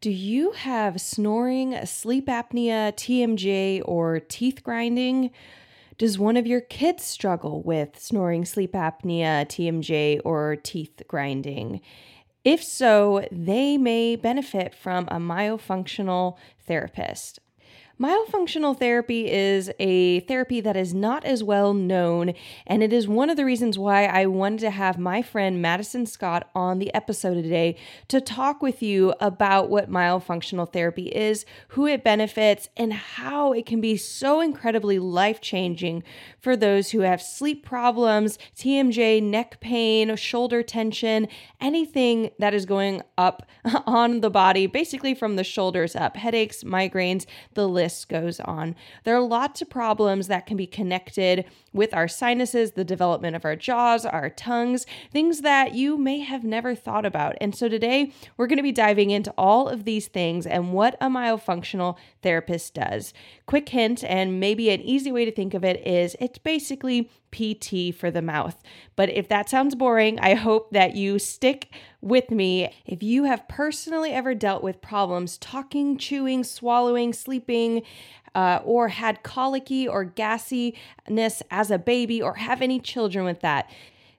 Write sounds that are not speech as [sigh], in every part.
Do you have snoring, sleep apnea, TMJ, or teeth grinding? Does one of your kids struggle with snoring, sleep apnea, TMJ, or teeth grinding? If so, they may benefit from a myofunctional therapist. Myofunctional therapy is a therapy that is not as well known, and it is one of the reasons why I wanted to have my friend Madison Scott on the episode today to talk with you about what myofunctional therapy is, who it benefits, and how it can be so incredibly life changing for those who have sleep problems, TMJ, neck pain, shoulder tension, anything that is going up [laughs] on the body, basically from the shoulders up, headaches, migraines, the list goes on. There are lots of problems that can be connected with our sinuses, the development of our jaws, our tongues, things that you may have never thought about. And so today we're going to be diving into all of these things and what a myofunctional therapist does. Quick hint, and maybe an easy way to think of it is it's basically PT for the mouth. But if that sounds boring, I hope that you stick with me. If you have personally ever dealt with problems talking, chewing, swallowing, sleeping, uh, or had colicky or gassiness as a baby, or have any children with that,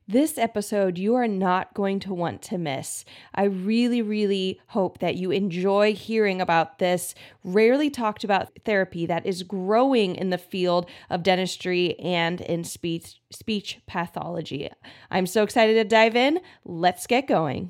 this episode you are not going to want to miss. I really, really hope that you enjoy hearing about this rarely talked about therapy that is growing in the field of dentistry and in speech, speech pathology. I'm so excited to dive in. Let's get going.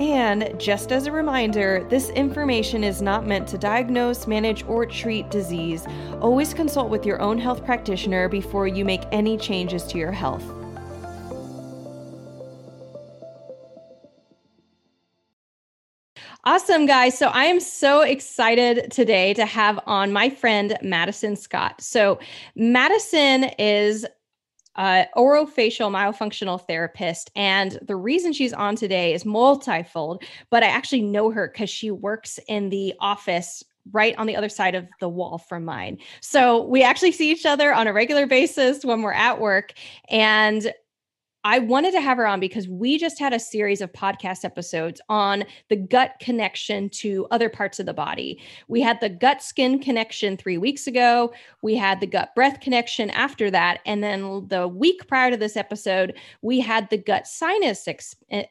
And just as a reminder, this information is not meant to diagnose, manage, or treat disease. Always consult with your own health practitioner before you make any changes to your health. Awesome, guys. So I am so excited today to have on my friend Madison Scott. So, Madison is uh, orofacial myofunctional therapist. And the reason she's on today is multifold, but I actually know her because she works in the office right on the other side of the wall from mine. So we actually see each other on a regular basis when we're at work. And I wanted to have her on because we just had a series of podcast episodes on the gut connection to other parts of the body. We had the gut skin connection three weeks ago. We had the gut breath connection after that. And then the week prior to this episode, we had the gut sinus ex- eh,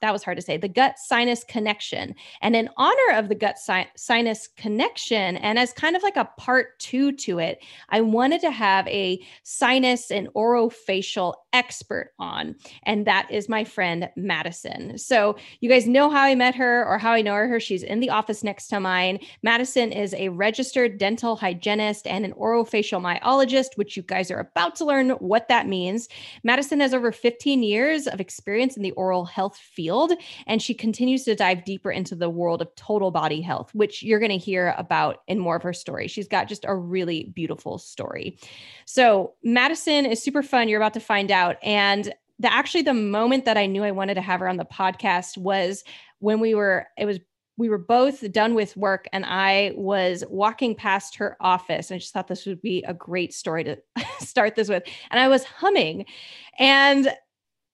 that was hard to say the gut sinus connection and in honor of the gut si- sinus connection and as kind of like a part two to it i wanted to have a sinus and orofacial expert on, and that is my friend Madison. So, you guys know how I met her or how I know her. She's in the office next to mine. Madison is a registered dental hygienist and an orofacial myologist, which you guys are about to learn what that means. Madison has over 15 years of experience in the oral health field, and she continues to dive deeper into the world of total body health, which you're going to hear about in more of her story. She's got just a really beautiful story. So, Madison is super fun. You're about to find out out. And the actually the moment that I knew I wanted to have her on the podcast was when we were it was we were both done with work and I was walking past her office and I just thought this would be a great story to [laughs] start this with. And I was humming and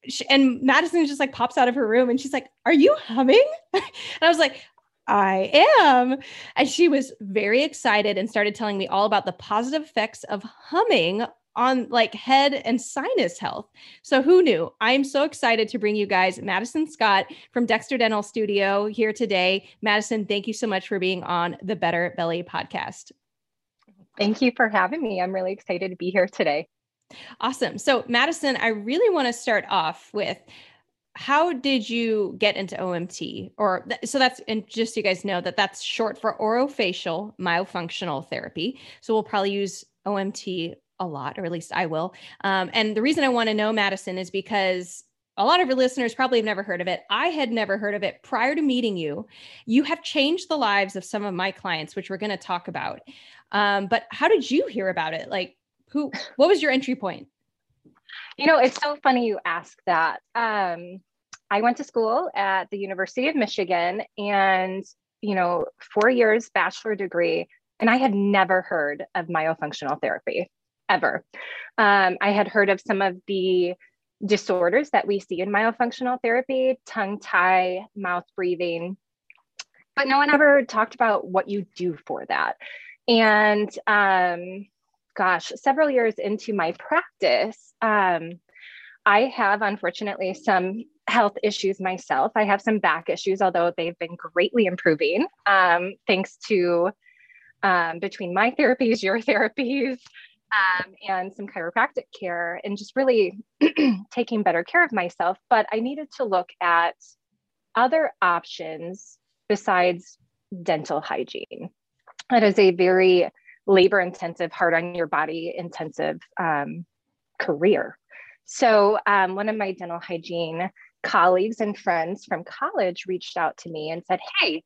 she, and Madison just like pops out of her room and she's like, "Are you humming?" [laughs] and I was like, I am. And she was very excited and started telling me all about the positive effects of humming on like head and sinus health. So who knew? I'm so excited to bring you guys Madison Scott from Dexter Dental Studio here today. Madison, thank you so much for being on the Better Belly podcast. Thank you for having me. I'm really excited to be here today. Awesome. So, Madison, I really want to start off with how did you get into OMT? Or so that's and just so you guys know that that's short for orofacial myofunctional therapy. So we'll probably use OMT a lot, or at least I will. Um, and the reason I want to know Madison is because a lot of your listeners probably have never heard of it. I had never heard of it prior to meeting you. You have changed the lives of some of my clients, which we're going to talk about. Um, but how did you hear about it? Like, who? What was your entry point? You know, it's so funny you ask that. Um, I went to school at the University of Michigan, and you know, four years bachelor degree, and I had never heard of myofunctional therapy ever. Um, I had heard of some of the disorders that we see in myofunctional therapy, tongue tie, mouth breathing, but no one ever talked about what you do for that. And um, gosh, several years into my practice, um, I have unfortunately some health issues myself. I have some back issues, although they've been greatly improving um, thanks to um, between my [laughs] therapies, your therapies, um, and some chiropractic care and just really [clears throat] taking better care of myself. But I needed to look at other options besides dental hygiene. That is a very labor intensive, hard on your body intensive um, career. So, um, one of my dental hygiene colleagues and friends from college reached out to me and said, Hey,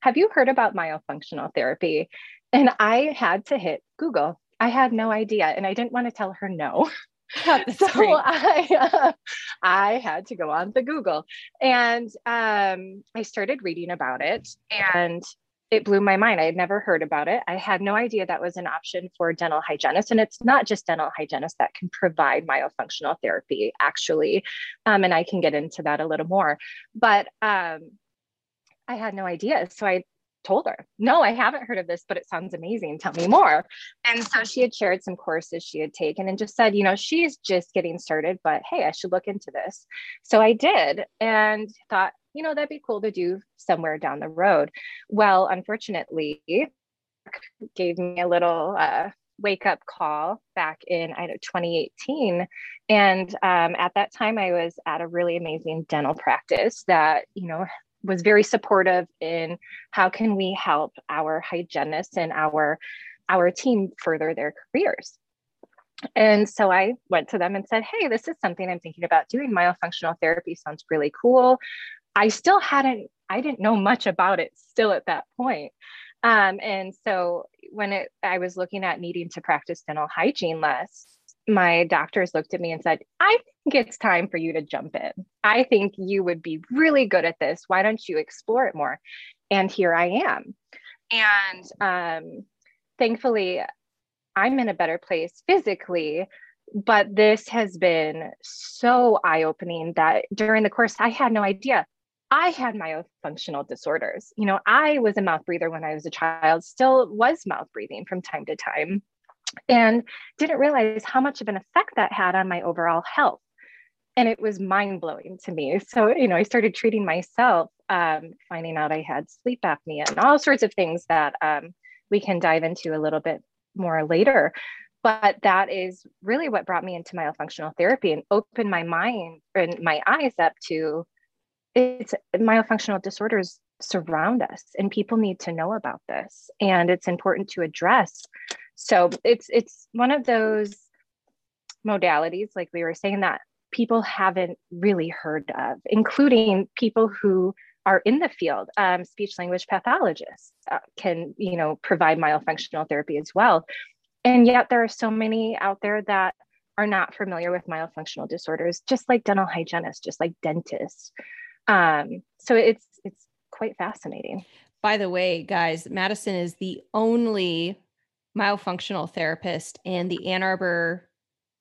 have you heard about myofunctional therapy? And I had to hit Google I had no idea, and I didn't want to tell her no. [laughs] [laughs] so I, uh, [laughs] I had to go on the Google, and um, I started reading about it, and it blew my mind. I had never heard about it. I had no idea that was an option for dental hygienists, and it's not just dental hygienists that can provide myofunctional therapy, actually, um, and I can get into that a little more. But um, I had no idea, so I told her, No, I haven't heard of this, but it sounds amazing. Tell me more. And so she had shared some courses she had taken and just said, You know, she's just getting started, but hey, I should look into this. So I did and thought, you know, that'd be cool to do somewhere down the road. Well, unfortunately, gave me a little uh, wake up call back in I know 2018, and um, at that time I was at a really amazing dental practice that you know was very supportive in how can we help our hygienists and our our team further their careers. And so I went to them and said, Hey, this is something I'm thinking about doing. Myofunctional therapy sounds really cool. I still hadn't, I didn't know much about it still at that point. Um, and so when it, I was looking at needing to practice dental hygiene less, my doctors looked at me and said, I think it's time for you to jump in. I think you would be really good at this. Why don't you explore it more? And here I am. And um, thankfully, I'm in a better place physically. But this has been so eye opening that during the course, I had no idea. I had myofunctional disorders. You know, I was a mouth breather when I was a child, still was mouth breathing from time to time and didn't realize how much of an effect that had on my overall health. And it was mind blowing to me. So, you know, I started treating myself, um, finding out I had sleep apnea and all sorts of things that um, we can dive into a little bit more later. But that is really what brought me into myofunctional therapy and opened my mind and my eyes up to it's myofunctional disorders surround us and people need to know about this and it's important to address. So it's it's one of those modalities like we were saying that people haven't really heard of including people who are in the field. Um, speech language pathologists uh, can you know provide myofunctional therapy as well. And yet there are so many out there that are not familiar with myofunctional disorders just like dental hygienists just like dentists um, so it's it's quite fascinating by the way guys madison is the only myofunctional therapist in the Ann Arbor.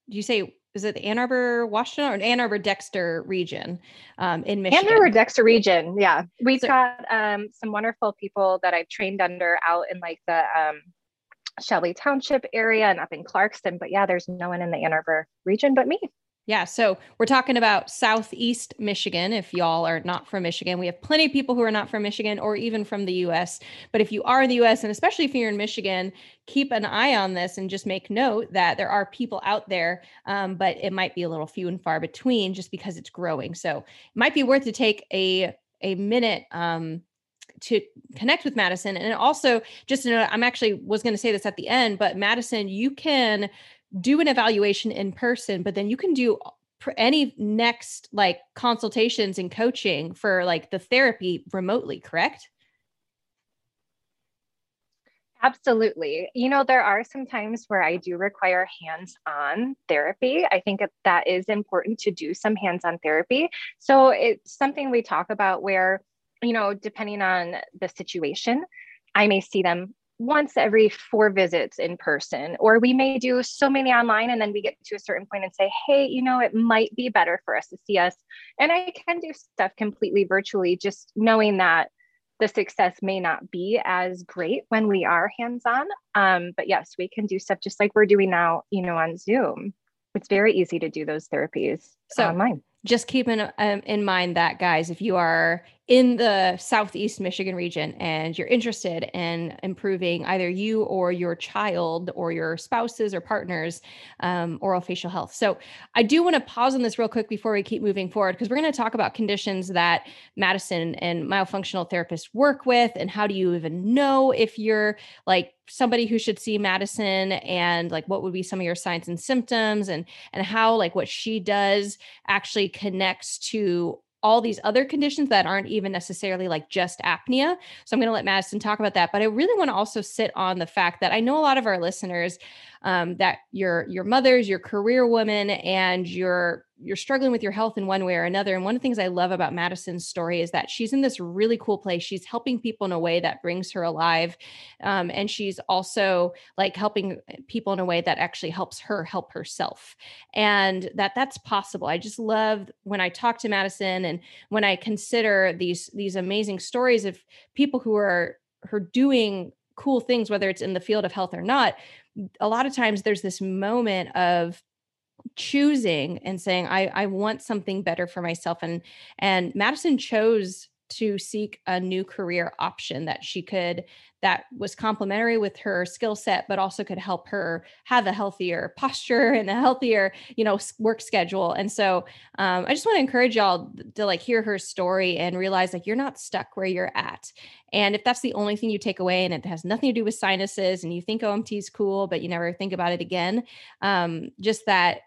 Do you say is it the Ann Arbor, Washtenaw, or Ann Arbor Dexter region um, in Michigan? Ann Arbor Dexter region, yeah. We've so, got um, some wonderful people that I've trained under out in like the um, Shelby Township area and up in Clarkston. But yeah, there's no one in the Ann Arbor region but me. Yeah. So we're talking about Southeast Michigan. If y'all are not from Michigan, we have plenty of people who are not from Michigan or even from the US. But if you are in the US, and especially if you're in Michigan, keep an eye on this and just make note that there are people out there, um, but it might be a little few and far between just because it's growing. So it might be worth to take a, a minute um, to connect with Madison. And also, just to know, I'm actually was going to say this at the end, but Madison, you can do an evaluation in person, but then you can do any next like consultations and coaching for like the therapy remotely, correct? Absolutely. You know, there are some times where I do require hands on therapy. I think that is important to do some hands on therapy. So it's something we talk about where, you know, depending on the situation, I may see them once every four visits in person, or we may do so many online and then we get to a certain point and say, hey, you know, it might be better for us to see us. And I can do stuff completely virtually, just knowing that the success may not be as great when we are hands on. Um, but yes, we can do stuff just like we're doing now, you know, on Zoom. It's very easy to do those therapies so, online just keep in, um, in mind that guys if you are in the southeast michigan region and you're interested in improving either you or your child or your spouses or partners um, oral facial health. So i do want to pause on this real quick before we keep moving forward because we're going to talk about conditions that madison and myofunctional therapists work with and how do you even know if you're like somebody who should see Madison and like what would be some of your signs and symptoms and and how like what she does actually connects to all these other conditions that aren't even necessarily like just apnea. So I'm going to let Madison talk about that, but I really want to also sit on the fact that I know a lot of our listeners um, that your your mothers, your career woman, and you're you're struggling with your health in one way or another. And one of the things I love about Madison's story is that she's in this really cool place. She's helping people in a way that brings her alive, um, and she's also like helping people in a way that actually helps her help herself, and that that's possible. I just love when I talk to Madison and when I consider these these amazing stories of people who are are doing cool things, whether it's in the field of health or not, a lot of times there's this moment of choosing and saying I, I want something better for myself and and madison chose to seek a new career option that she could that was complementary with her skill set but also could help her have a healthier posture [laughs] and a healthier you know work schedule. And so um, i just want to encourage y'all to like hear her story and realize like you're not stuck where you're at. And if that's the only thing you take away and it has nothing to do with sinuses and you think omt is cool but you never think about it again um, just that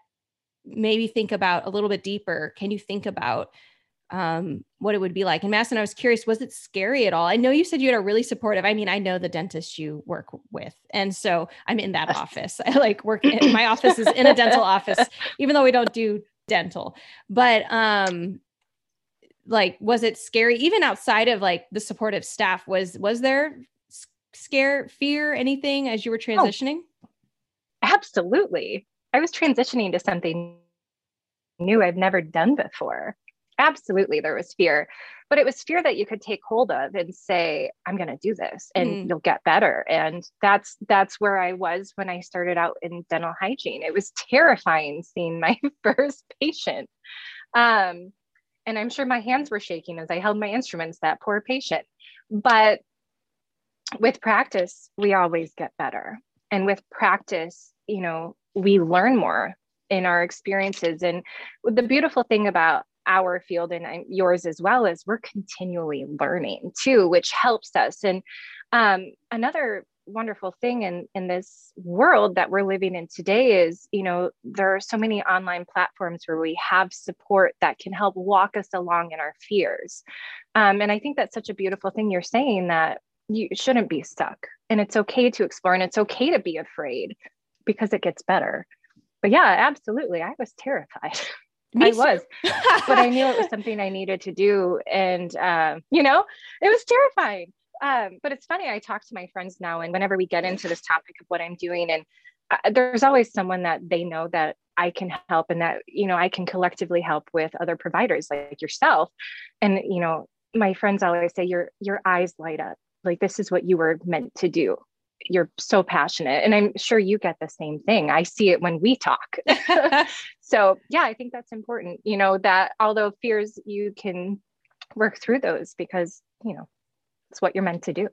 maybe think about a little bit deeper can you think about um, what it would be like. And Madison, I was curious, was it scary at all? I know you said you had a really supportive. I mean, I know the dentist you work with, and so I'm in that office. [laughs] I like work. In, my office is in a dental office, [laughs] even though we don't do dental. But um, like, was it scary? Even outside of like the supportive staff, was was there scare, fear, anything as you were oh. transitioning? Oh, absolutely. I was transitioning to something new I've never done before. Absolutely there was fear but it was fear that you could take hold of and say i'm going to do this and mm. you'll get better. And that's that's where i was when i started out in dental hygiene. It was terrifying seeing my [laughs] first patient. Um, and i'm sure my hands were shaking as i held my instruments that poor patient. But with practice we always get better. And with practice you know we learn more in our experiences. And the beautiful thing about our field and yours as well is we're continually learning too, which helps us. And um, another wonderful thing in in this world that we're living in today is you know there are so many online platforms where we have support that can help walk us along in our fears. Um, and i think that's such a beautiful thing you're saying that you shouldn't be stuck. And it's okay to explore and it's okay to be afraid because it gets better but yeah absolutely i was terrified [laughs] I was, but I knew it was [laughs] something I needed to do. And, um, you know, it was terrifying. Um, but it's funny, I talk to my friends now, and whenever we get into this topic of what I'm doing, and uh, there's always someone that they know that I can help and that, you know, I can collectively help with other providers like yourself. And, you know, my friends always say, your, your eyes light up. Like, this is what you were meant to do. You're so passionate and i'm sure you get the same thing. I see it when we talk. [laughs] [laughs] So yeah i think that's important you know that although fears you can work through those because you know it's what you're meant to do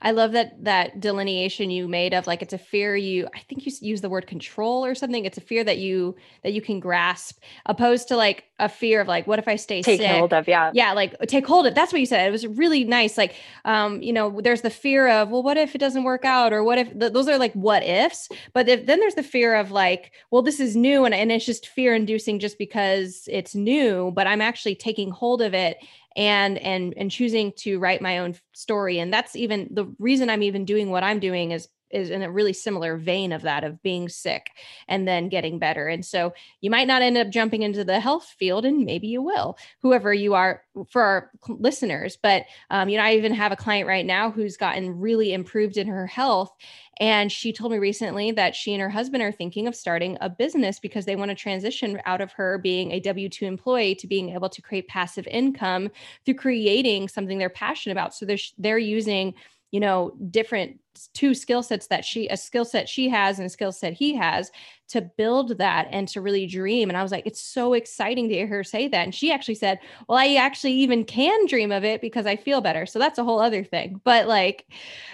I love that that delineation you made of like it's a fear you I think you use the word control or something. It's a fear that you that you can grasp opposed to like a fear of like what if I stay take sick? hold of yeah. Yeah like take hold of that's what you said. It was really nice like um you know there's the fear of well what if it doesn't work out? Or what if th- those are like what ifs. But if, then there's the fear of like well this is new and, and it's just fear inducing just because it's new but I'm actually taking hold of it and and and choosing to write my own story. And that's even the reason i'm even doing what i'm doing is is in a really similar vein of that of being sick and then getting better and so you might not end up jumping into the health field and maybe you will whoever you are for our listeners but um, you know i even have a client right now who's gotten really improved in her health and she told me recently that she and her husband are thinking of starting a business because they want to transition out of her being a W 2 employee to being able to create passive income through creating something they're passionate about. So they're, they're using you know different two skill sets that she a skill set she has and a skill set he has to build that and to really dream. And i was like it's so exciting to hear her say that. And she actually said well i actually even can dream of it because i feel better. So that's a whole other thing. But like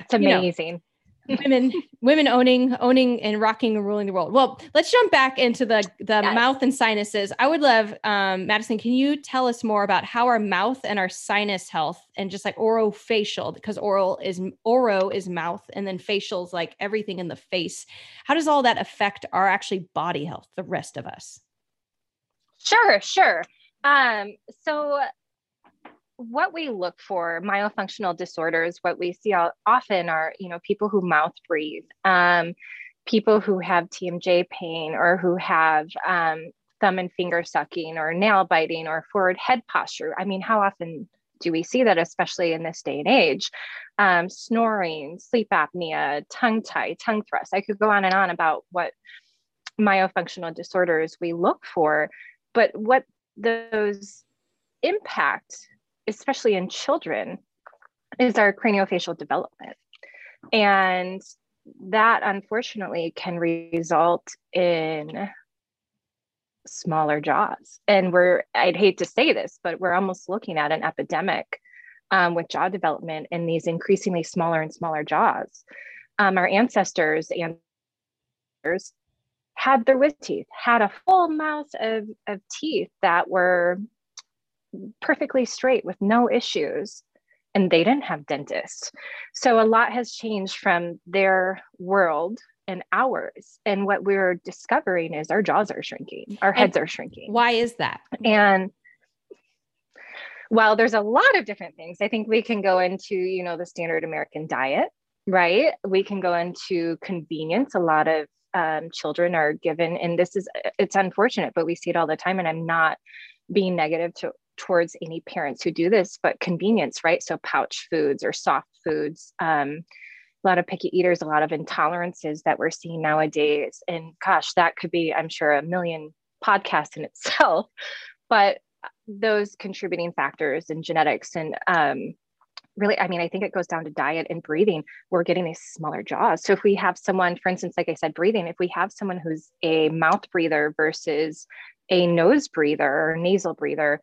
it's amazing you know, women women owning owning and rocking and ruling the world. Well let's jump back into the the yes. mouth and sinuses. I would love um, madison can you tell us more about how our mouth and our sinus health and just like orofacial because oral is oro is mouth and then facial is like everything in the face. How does all that affect our actually body health the rest of us? Sure sure. Um so what we look for myofunctional disorders what we see often are you know people who mouth breathe um, people who have tmj pain or who have um, thumb and finger sucking or nail biting or forward head posture. I mean how often do we see that especially in this day and age? Um, snoring sleep apnea tongue tie tongue thrust. I could go on and on about what myofunctional disorders we look for but what those impact especially in children, is our craniofacial development. And that unfortunately can result in smaller jaws. And we're, I'd hate to say this, but we're almost looking at an epidemic um, with jaw development in these increasingly smaller and smaller jaws. Um, our ancestors and had their wisdom teeth, had a full mouth of, of teeth that were perfectly straight with no issues and they didn't have dentists. So a lot has changed from their world and ours. And what we're discovering is our jaws are shrinking our heads and are shrinking. why is that? And well there's a lot of different things i think we can go into you know the standard american diet right? We can go into convenience. A lot of um, children are given and this is it's unfortunate but we see it all the time and i'm not being negative to towards any parents who do this, but convenience, right? So pouch foods or soft foods. Um, a lot of picky eaters, a lot of intolerances that we're seeing nowadays. And gosh, that could be, I'm sure, a million podcasts in [laughs] itself. But those contributing factors and genetics and um, really, I mean, I think it goes down to diet and breathing. We're getting these smaller jaws. So if we have someone, for instance, like I said, breathing, if we have someone who's a mouth breather versus a nose breather or nasal breather,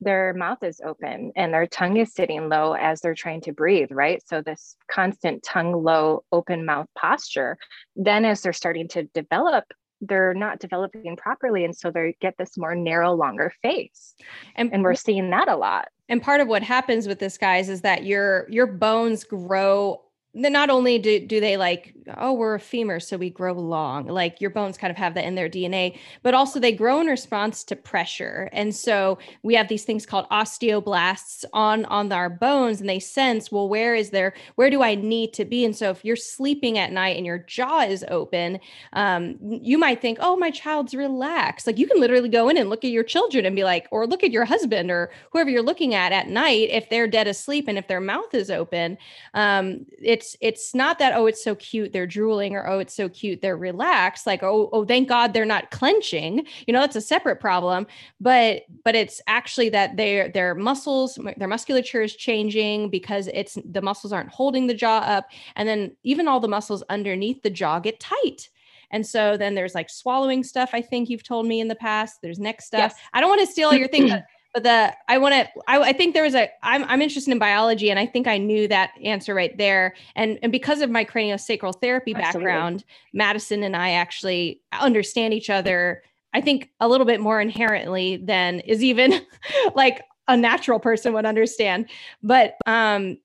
their mouth is open and their tongue is sitting low as they're trying to breathe, right? So, this constant tongue low, open mouth posture. Then, as they're starting to develop, they're not developing properly. And so they get this more narrow, longer face. And, and we're seeing that a lot. And part of what happens with this, guys, is that your your bones grow then not only do, do they like oh we're a femur so we grow long like your bones kind of have that in their dna but also they grow in response to pressure. And so we have these things called osteoblasts on on our bones and they sense well where is there where do i need to be? And so if you're sleeping at night and your jaw is open um, you might think oh my child's relaxed. Like you can literally go in and look at your children and be like or look at your husband or whoever you're looking at at night if they're dead asleep and if their mouth is open. Um, it it's it's not that oh it's so cute they're drooling or oh it's so cute they're relaxed like oh oh thank god they're not clenching you know that's a separate problem but but it's actually that their their muscles their musculature is changing because it's the muscles aren't holding the jaw up and then even all the muscles underneath the jaw get tight and so then there's like swallowing stuff i think you've told me in the past there's neck stuff yes. i don't want to steal your things [clears throat] but the I want to I, I think there was a I'm I'm interested in biology and I think I knew that answer right there. And and because of my craniosacral therapy Absolutely. background Madison and I actually understand each other I think a little bit more inherently than is even [laughs] like a natural person would understand. But um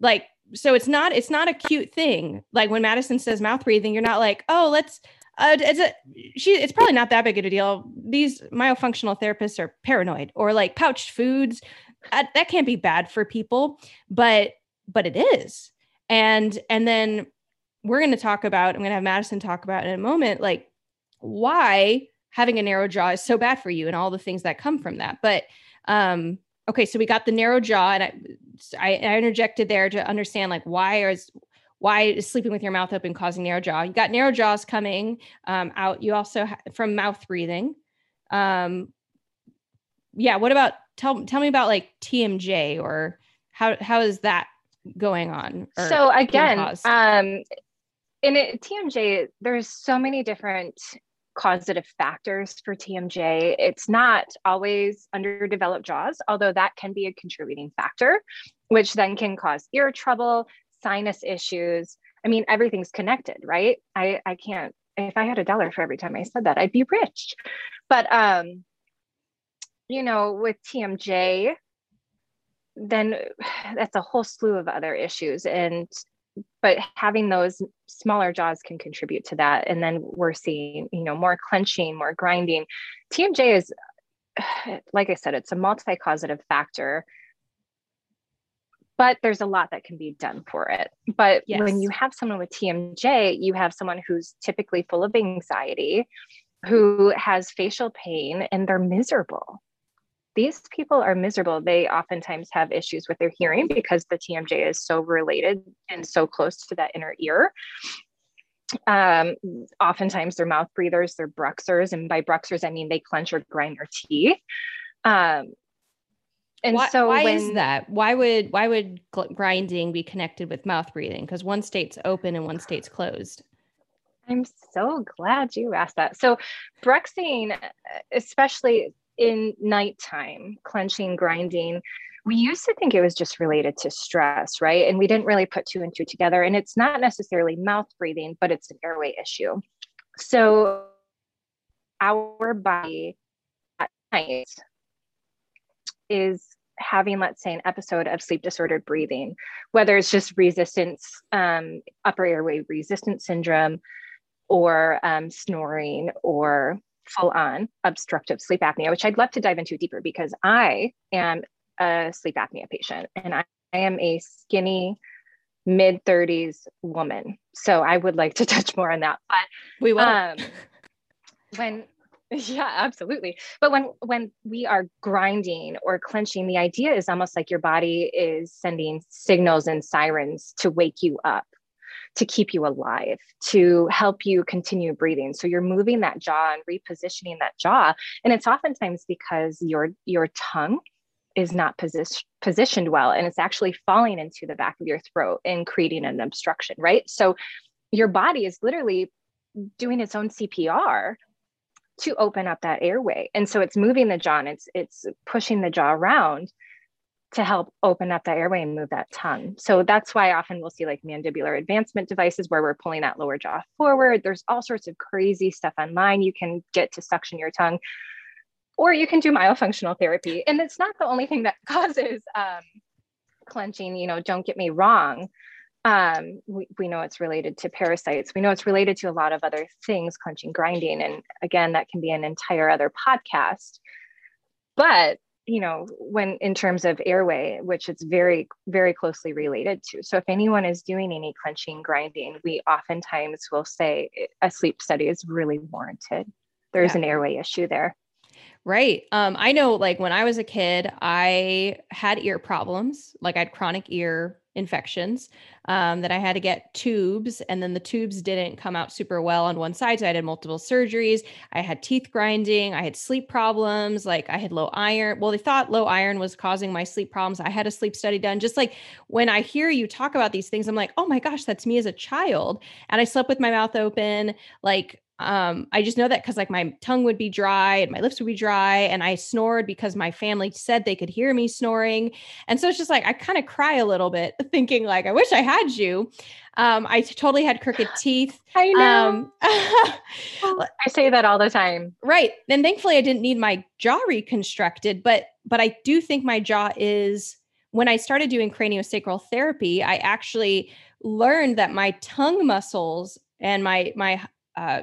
like so it's not it's not a cute thing. Like when Madison says mouth breathing you're not like oh let's uh, it's a she it's probably not that big of a deal. These myofunctional therapists are paranoid or like pouched foods. That, that can't be bad for people but but it is. And and then we're going to talk about i'm going to have madison talk about in a moment like why having a narrow jaw is so bad for you and all the things that come from that. But um okay so we got the narrow jaw and i i, I interjected there to understand like why is why is sleeping with your mouth open causing narrow jaw? You got narrow jaws coming um, out. You also ha- from mouth breathing. Um, yeah. What about tell tell me about like TMJ or how how is that going on? So again, um, in it, TMJ, there's so many different causative factors for TMJ. It's not always underdeveloped jaws, although that can be a contributing factor, which then can cause ear trouble, sinus issues. I mean, everything's connected, right? I, I can't, if I had a dollar for every time I said that, I'd be rich. But, um, you know, with TMJ, then that's a whole slew of other issues. And, but having those smaller jaws can contribute to that. And then we're seeing, you know, more clenching, more grinding. TMJ is, [sighs] like I said, it's a multi causative factor but there's a lot that can be done for it. But yes. when you have someone with TMJ, you have someone who's typically full of anxiety, who has facial pain, and they're miserable. These people are miserable. They oftentimes have issues with their hearing because the TMJ is so related and so close to that inner ear. Um, oftentimes they're mouth breathers, they're bruxers, and by bruxers I mean they clench or grind their teeth. Um, and why, so why when, is that? Why would why would grinding be connected with mouth breathing? Because one state's open and one state's closed. I'm so glad you asked that. So bruxing especially in nighttime clenching grinding we used to think it was just related to stress right? And we didn't really put two and two together. And it's not necessarily mouth breathing but it's an airway issue. So our body at night is having, let's say, an episode of sleep disordered breathing, whether it's just resistance, um, upper airway resistance syndrome, or um, snoring, or full on obstructive sleep apnea, which I'd love to dive into deeper because I am a sleep apnea patient and I, I am a skinny mid 30s woman. So I would like to [laughs] touch more on that. But we will. Um, when yeah absolutely. But when when we are grinding or clenching the idea is almost like your body is sending signals and sirens to wake you up to keep you alive to help you continue breathing. So you're moving that jaw and repositioning that jaw. And it's oftentimes because your your tongue is not position, positioned well and it's actually falling into the back of your throat and creating an obstruction right? So your body is literally doing its own cpr to open up that airway. And so it's moving the jaw and it's it's pushing the jaw around to help open up that airway and move that tongue. So that's why often we'll see like mandibular advancement devices where we're pulling that lower jaw forward. There's all sorts of crazy stuff online you can get to suction your tongue. Or you can do myofunctional therapy. And it's not the only thing that [laughs] causes um, clenching, you know, don't get me wrong um, we, we know it's related to parasites. We know it's related to a lot of other things, clenching, grinding. And again, that can be an entire other podcast. But, you know, when in terms of airway, which it's very, very closely related to. So if anyone is doing any clenching, grinding, we oftentimes will say a sleep study is really warranted. There's yeah. an airway issue there. Right. Um, I know like when I was a kid, I had ear problems. Like I had chronic ear infections um, that I had to get tubes, and then the tubes didn't come out super well on one side. So I had multiple surgeries. I had teeth grinding. I had sleep problems. Like I had low iron. Well, they thought low iron was causing my sleep problems. I had a sleep study done. Just like when I hear you talk about these things, I'm like, oh my gosh, that's me as a child. And I slept with my mouth open. Like um, I just know that because like my tongue would be dry and my lips would be dry, and I snored because my family said they could hear me snoring. And so it's just like I kind of cry a little bit, [laughs] thinking like I wish I had you. Um, I totally had crooked [gasps] teeth. I know. [laughs] Um, I say that all the time. Right. And thankfully I didn't need my jaw reconstructed, but but I do think my jaw is when I started doing craniosacral therapy, I actually learned that my tongue muscles and my my uh,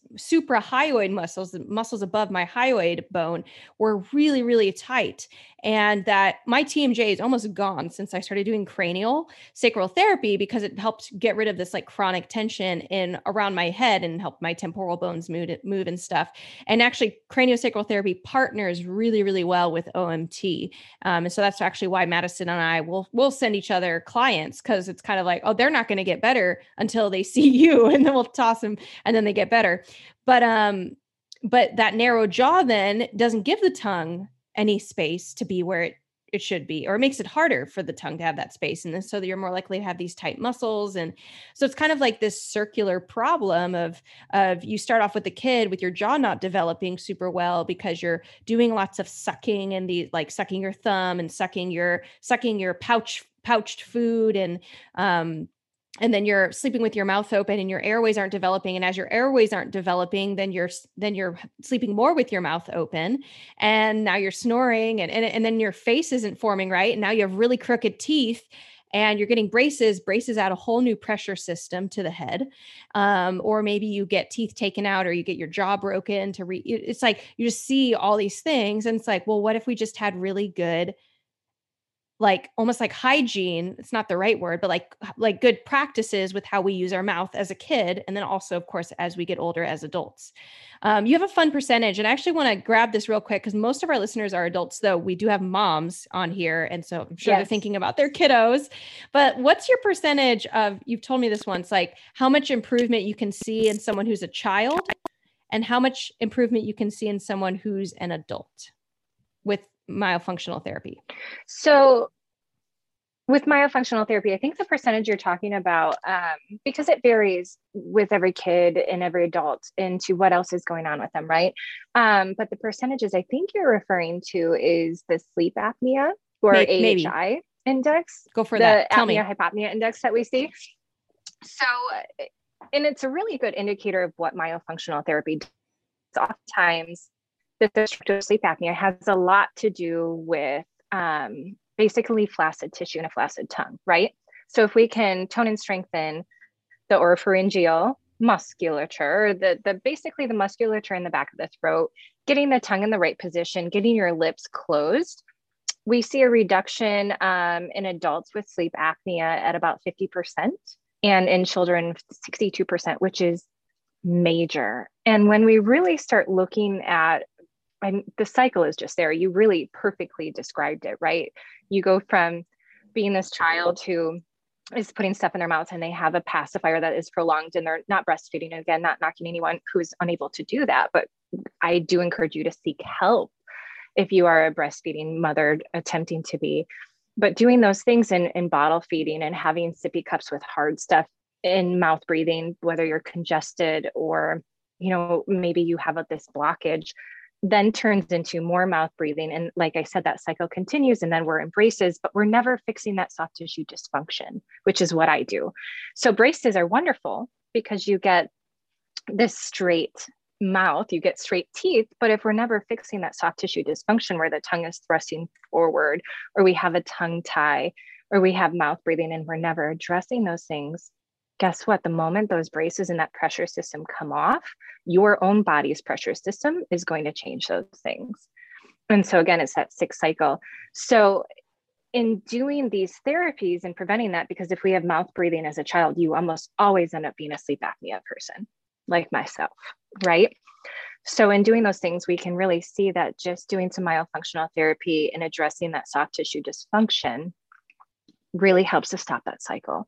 suprahyoid muscles, the muscles above my hyoid bone, were really, really tight. And that my TMJ is almost gone since I started doing cranial sacral therapy because it helped get rid of this like chronic tension in around my head and help my temporal bones move, move and stuff. And actually, craniosacral therapy partners really, really well with OMT. Um, and so that's actually why Madison and I will will send each other clients because it's kind of like, oh, they're not going to get better until they [laughs] see you, and then we'll toss them, and then they get better. But um, but that narrow jaw then doesn't give the tongue any space to be where it it should be or it makes it harder for the tongue to have that space and so that you're more likely to have these tight muscles and so it's kind of like this circular problem of of you start off with the kid with your jaw not developing super well because you're doing lots of sucking and the like sucking your thumb and sucking your sucking your pouch pouched food and um and then you're sleeping with your mouth open and your airways aren't developing and as your airways aren't developing then you're then you're sleeping more with your mouth open and now you're snoring and and, and then your face isn't forming right and now you have really crooked teeth and you're getting braces braces add a whole new pressure system to the head um, or maybe you get teeth taken out or you get your jaw broken to re it's like you just see all these things and it's like well what if we just had really good like almost like hygiene it's not the right word but like like good practices with how we use our mouth as a kid and then also of course as we get older as adults um, you have a fun percentage and i actually want to grab this real quick because most of our listeners are adults though we do have moms on here and so i'm sure yes. they're thinking about their kiddos but what's your percentage of you've told me this once like how much improvement you can see in someone who's a child and how much improvement you can see in someone who's an adult with myofunctional therapy? So, with myofunctional therapy, I think the percentage you're talking about, um, because it varies with every kid and every adult into what else is going on with them, right? Um, but the percentages I think you're referring to is the sleep apnea or maybe, AHI index. Go for the that. Tell apnea me. hypopnea index that we see. So, and it's a really good indicator of what myofunctional therapy does. Oftentimes, this obstructive sleep apnea has a lot to do with um, basically flaccid tissue and a flaccid tongue, right? So if we can tone and strengthen the oropharyngeal musculature, the, the basically the musculature in the back of the throat, getting the tongue in the right position, getting your lips closed, we see a reduction um, in adults with sleep apnea at about 50%, and in children, 62%, which is major. And when we really start looking at and the cycle is just there. You really perfectly described it, right? You go from being this child who is putting stuff in their mouth and they have a pacifier that is prolonged and they're not breastfeeding. Again, not knocking anyone who's unable to do that, but I do encourage you to seek help if you are a breastfeeding mother attempting to be. But doing those things in, in bottle feeding and having sippy cups with hard stuff in mouth breathing, whether you're congested or, you know, maybe you have a, this blockage, then turns into more mouth breathing. And like I said, that cycle continues and then we're in braces, but we're never fixing that soft tissue dysfunction, which is what I do. So braces are wonderful because you get this straight mouth, you get straight teeth. But if we're never fixing that soft tissue dysfunction where the tongue is thrusting forward, or we have a tongue tie, or we have mouth breathing and we're never addressing those things, guess what? The moment those braces and that pressure system come off, your own body's pressure system is going to change those things. And so, again, it's that sick cycle. So, in doing these therapies and preventing that, because if we have mouth breathing as a child, you almost always end up being a sleep apnea person, like myself, right? So, in doing those things, we can really see that just doing some myofunctional therapy and addressing that soft tissue dysfunction really helps to stop that cycle.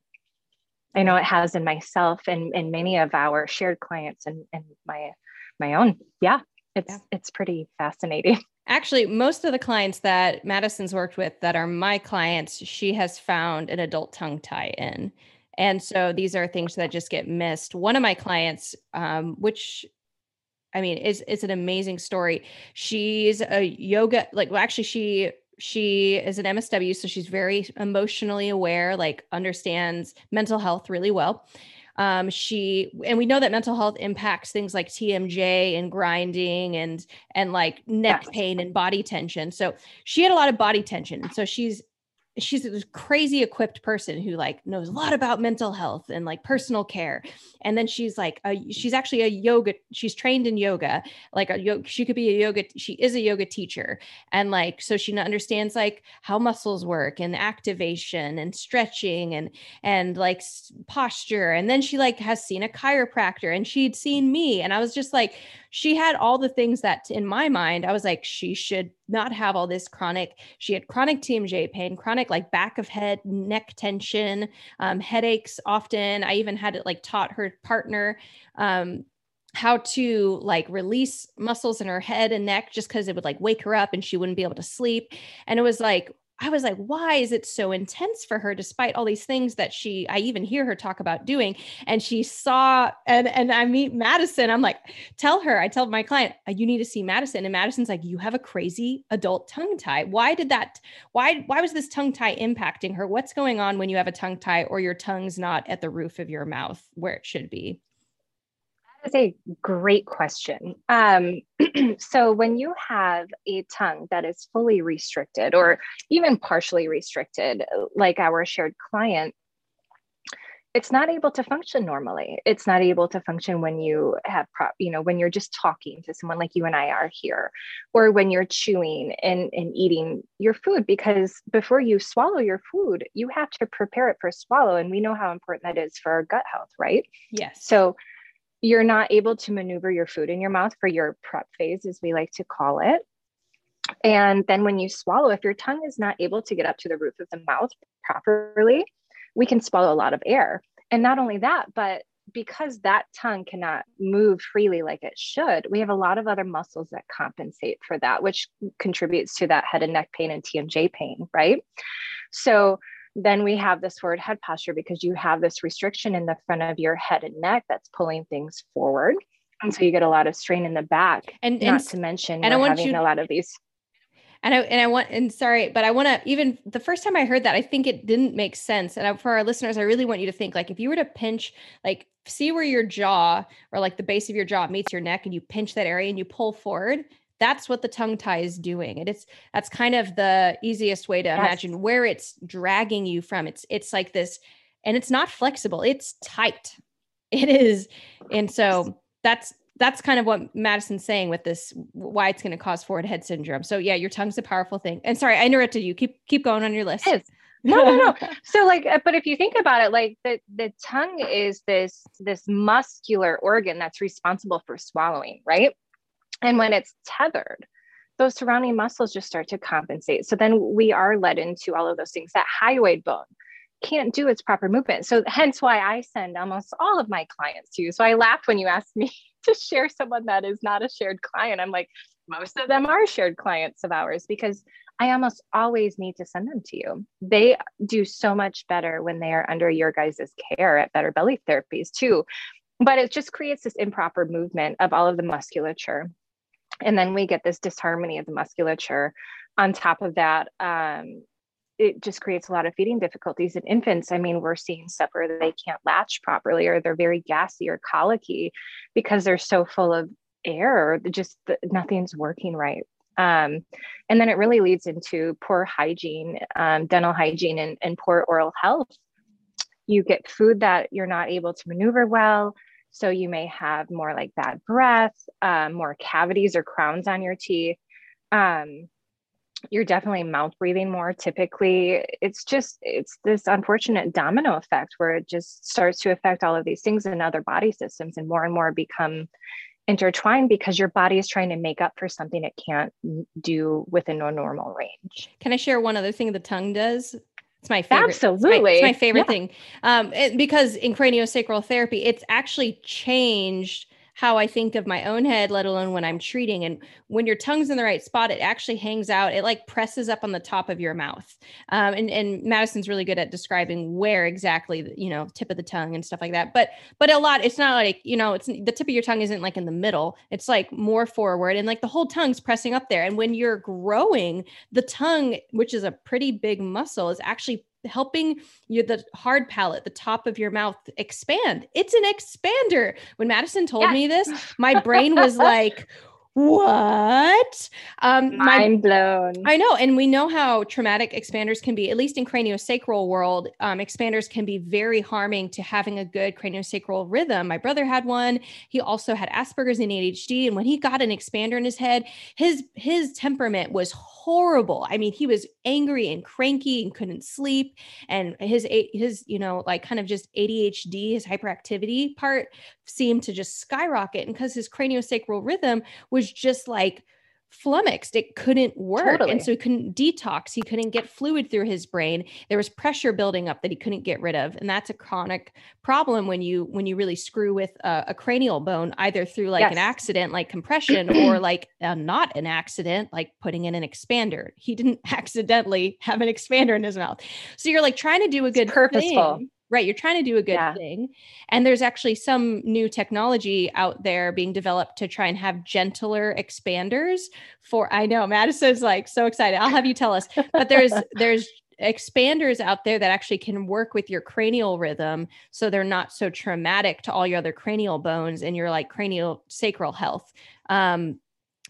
I know it has in myself and, in many of our shared clients and, and my my own. Yeah, it's yeah. it's pretty fascinating. [laughs] Actually, most of the clients that Madison's worked with that are my clients, she has found an adult tongue tie in. And so these are things that just get missed. One of my clients, um, which I mean, is it's an amazing story. She's a yoga, like well, actually, she she is an MSW, so she's very emotionally aware, like understands mental health really well. Um, she and we know that mental health impacts things like TMJ and grinding and and like neck pain and body tension. So she had a lot of body tension. So she's she's a crazy equipped person who like knows a lot about mental health and like personal care. And then she's like a, she's actually a yoga she's trained in yoga like a yoga she could be a yoga she is a yoga teacher. And like so she understands like how muscles work and activation and stretching and and like posture. And then she like has seen a chiropractor and she'd seen me. And i was just like she had all the things that in my mind i was like she should not have all this chronic she had chronic tmj pain chronic like back of head neck tension um, headaches often. I even had it like taught her partner um, how to like release muscles in her head and neck just because it would like wake her up and she wouldn't be able to sleep. And it was like I was like, why is it so intense for her despite all these things that she I even hear her talk about doing? And she saw and and I meet Madison. I'm like, tell her, I tell my client, uh, you need to see Madison. And Madison's like, you have a crazy adult tongue tie. Why did that why why was this tongue tie impacting her? What's going on when you have a tongue tie or your tongue's not at the roof of your mouth where it should be? Is a great question. Um, [clears throat] so, when you have a tongue that is fully restricted or even partially restricted, like our shared client, it's not able to function normally. It's not able to function when you have, pro- you know, when you're just talking to someone like you and I are here, or when you're chewing and, and eating your food, because before you swallow your food, you have to prepare it for swallow. And we know how important that is for our gut health, right? Yes. So, you're not able to maneuver your food in your mouth for your prep phase, as we like to call it. And then when you swallow, if your tongue is not able to get up to the roof of the mouth properly, we can swallow a lot of air. And not only that, but because that tongue cannot move freely like it should, we have a lot of other muscles that compensate for that, which contributes to that head and neck pain and TMJ pain, right? So then we have this forward head posture because you have this restriction in the front of your head and neck that's pulling things forward. And so you get a lot of strain in the back. And not and, to mention, and I want having you, a lot of these. And I and I want and sorry, but I want to even the first time I heard that, I think it didn't make sense. And I, for our listeners, I really want you to think like if you were to pinch, like see where your jaw or like the base of your jaw meets your neck, and you pinch that area and you pull forward, that's what the tongue tie is doing and it's that's kind of the easiest way to yes. imagine where it's dragging you from it's it's like this and it's not flexible it's tight it is and so that's that's kind of what Madison's saying with this, why it's going to cause forward head syndrome. So yeah, your tongue's a powerful thing. And sorry, I interrupted you. Keep keep going on your list. No, no, no. [laughs] so like, uh, but if you think about it, like the the tongue is this this muscular organ that's responsible for swallowing, right? And when it's tethered, those surrounding muscles just start to compensate. So then we are led into all of those things. That hyoid bone can't do its proper movement. So hence why I send almost all of my clients to you. So I laughed when you asked me [laughs] to share someone that is not a shared client. I'm like, most of them are shared clients of ours because I almost always need to send them to you. They do so much better when they are under your guys' care at Better Belly Therapies too. But it just creates this improper movement of all of the musculature and then we get this disharmony of the musculature on top of that um, it just creates a lot of feeding difficulties. In infants i mean we're seeing stuff where they can't latch properly or they're very gassy or colicky because they're so full of air just nothing's working right. Um, and then it really leads into poor hygiene um, dental hygiene and, and poor oral health. You get food that you're not able to maneuver well so you may have more like bad breath, um, more cavities or crowns on your teeth. Um, you're definitely mouth breathing more typically. It's just, it's this unfortunate domino effect where it just starts to affect all of these things in other body systems and more and more become intertwined because your body is trying to make up for something it can't do within a normal range. Can I share one other thing the tongue does? It's my favorite. Absolutely. It's my, it's my favorite yeah. thing. Um, it, because in craniosacral therapy, it's actually changed how I think of my own head, let alone when I'm treating. And when your tongue's in the right spot, it actually hangs out. It like presses up on the top of your mouth. Um, and, and Madison's really good at describing where exactly, you know, tip of the tongue and stuff like that. But, but a lot, it's not like, you know, it's the tip of your tongue isn't like in the middle. It's like more forward and like the whole tongue's pressing up there. And when you're growing, the tongue, which is a pretty big muscle, is actually helping you the hard palate the top of your mouth expand it's an expander when madison told yes. me this my [laughs] brain was like what? Um, Mind my, blown. I know. And we know how traumatic expanders can be, at least in craniosacral world, um, expanders can be very harming to having a good craniosacral rhythm. My brother had one. He also had Asperger's and ADHD. And when he got an expander in his head, his, his temperament was horrible. I mean, he was angry and cranky and couldn't sleep. And his, his, you know, like kind of just ADHD, his hyperactivity part seemed to just skyrocket. And because his craniosacral rhythm was just like flummoxed, it couldn't work. Totally. And so he couldn't detox. He couldn't get fluid through his brain. There was pressure building up that he couldn't get rid of. And that's a chronic problem when you when you really screw with a, a cranial bone, either through like yes. an accident like compression or like uh, not an accident, like putting in an expander. He didn't [laughs] accidentally have an expander in his mouth. So you're like trying to do a good it's purposeful. Thing right you're trying to do a good yeah. thing and there's actually some new technology out there being developed to try and have gentler expanders for i know madison's like so excited. I'll have you tell us. But there's [laughs] there's expanders out there that actually can work with your cranial rhythm so they're not so traumatic to all your other cranial bones and your like cranial sacral health. Um,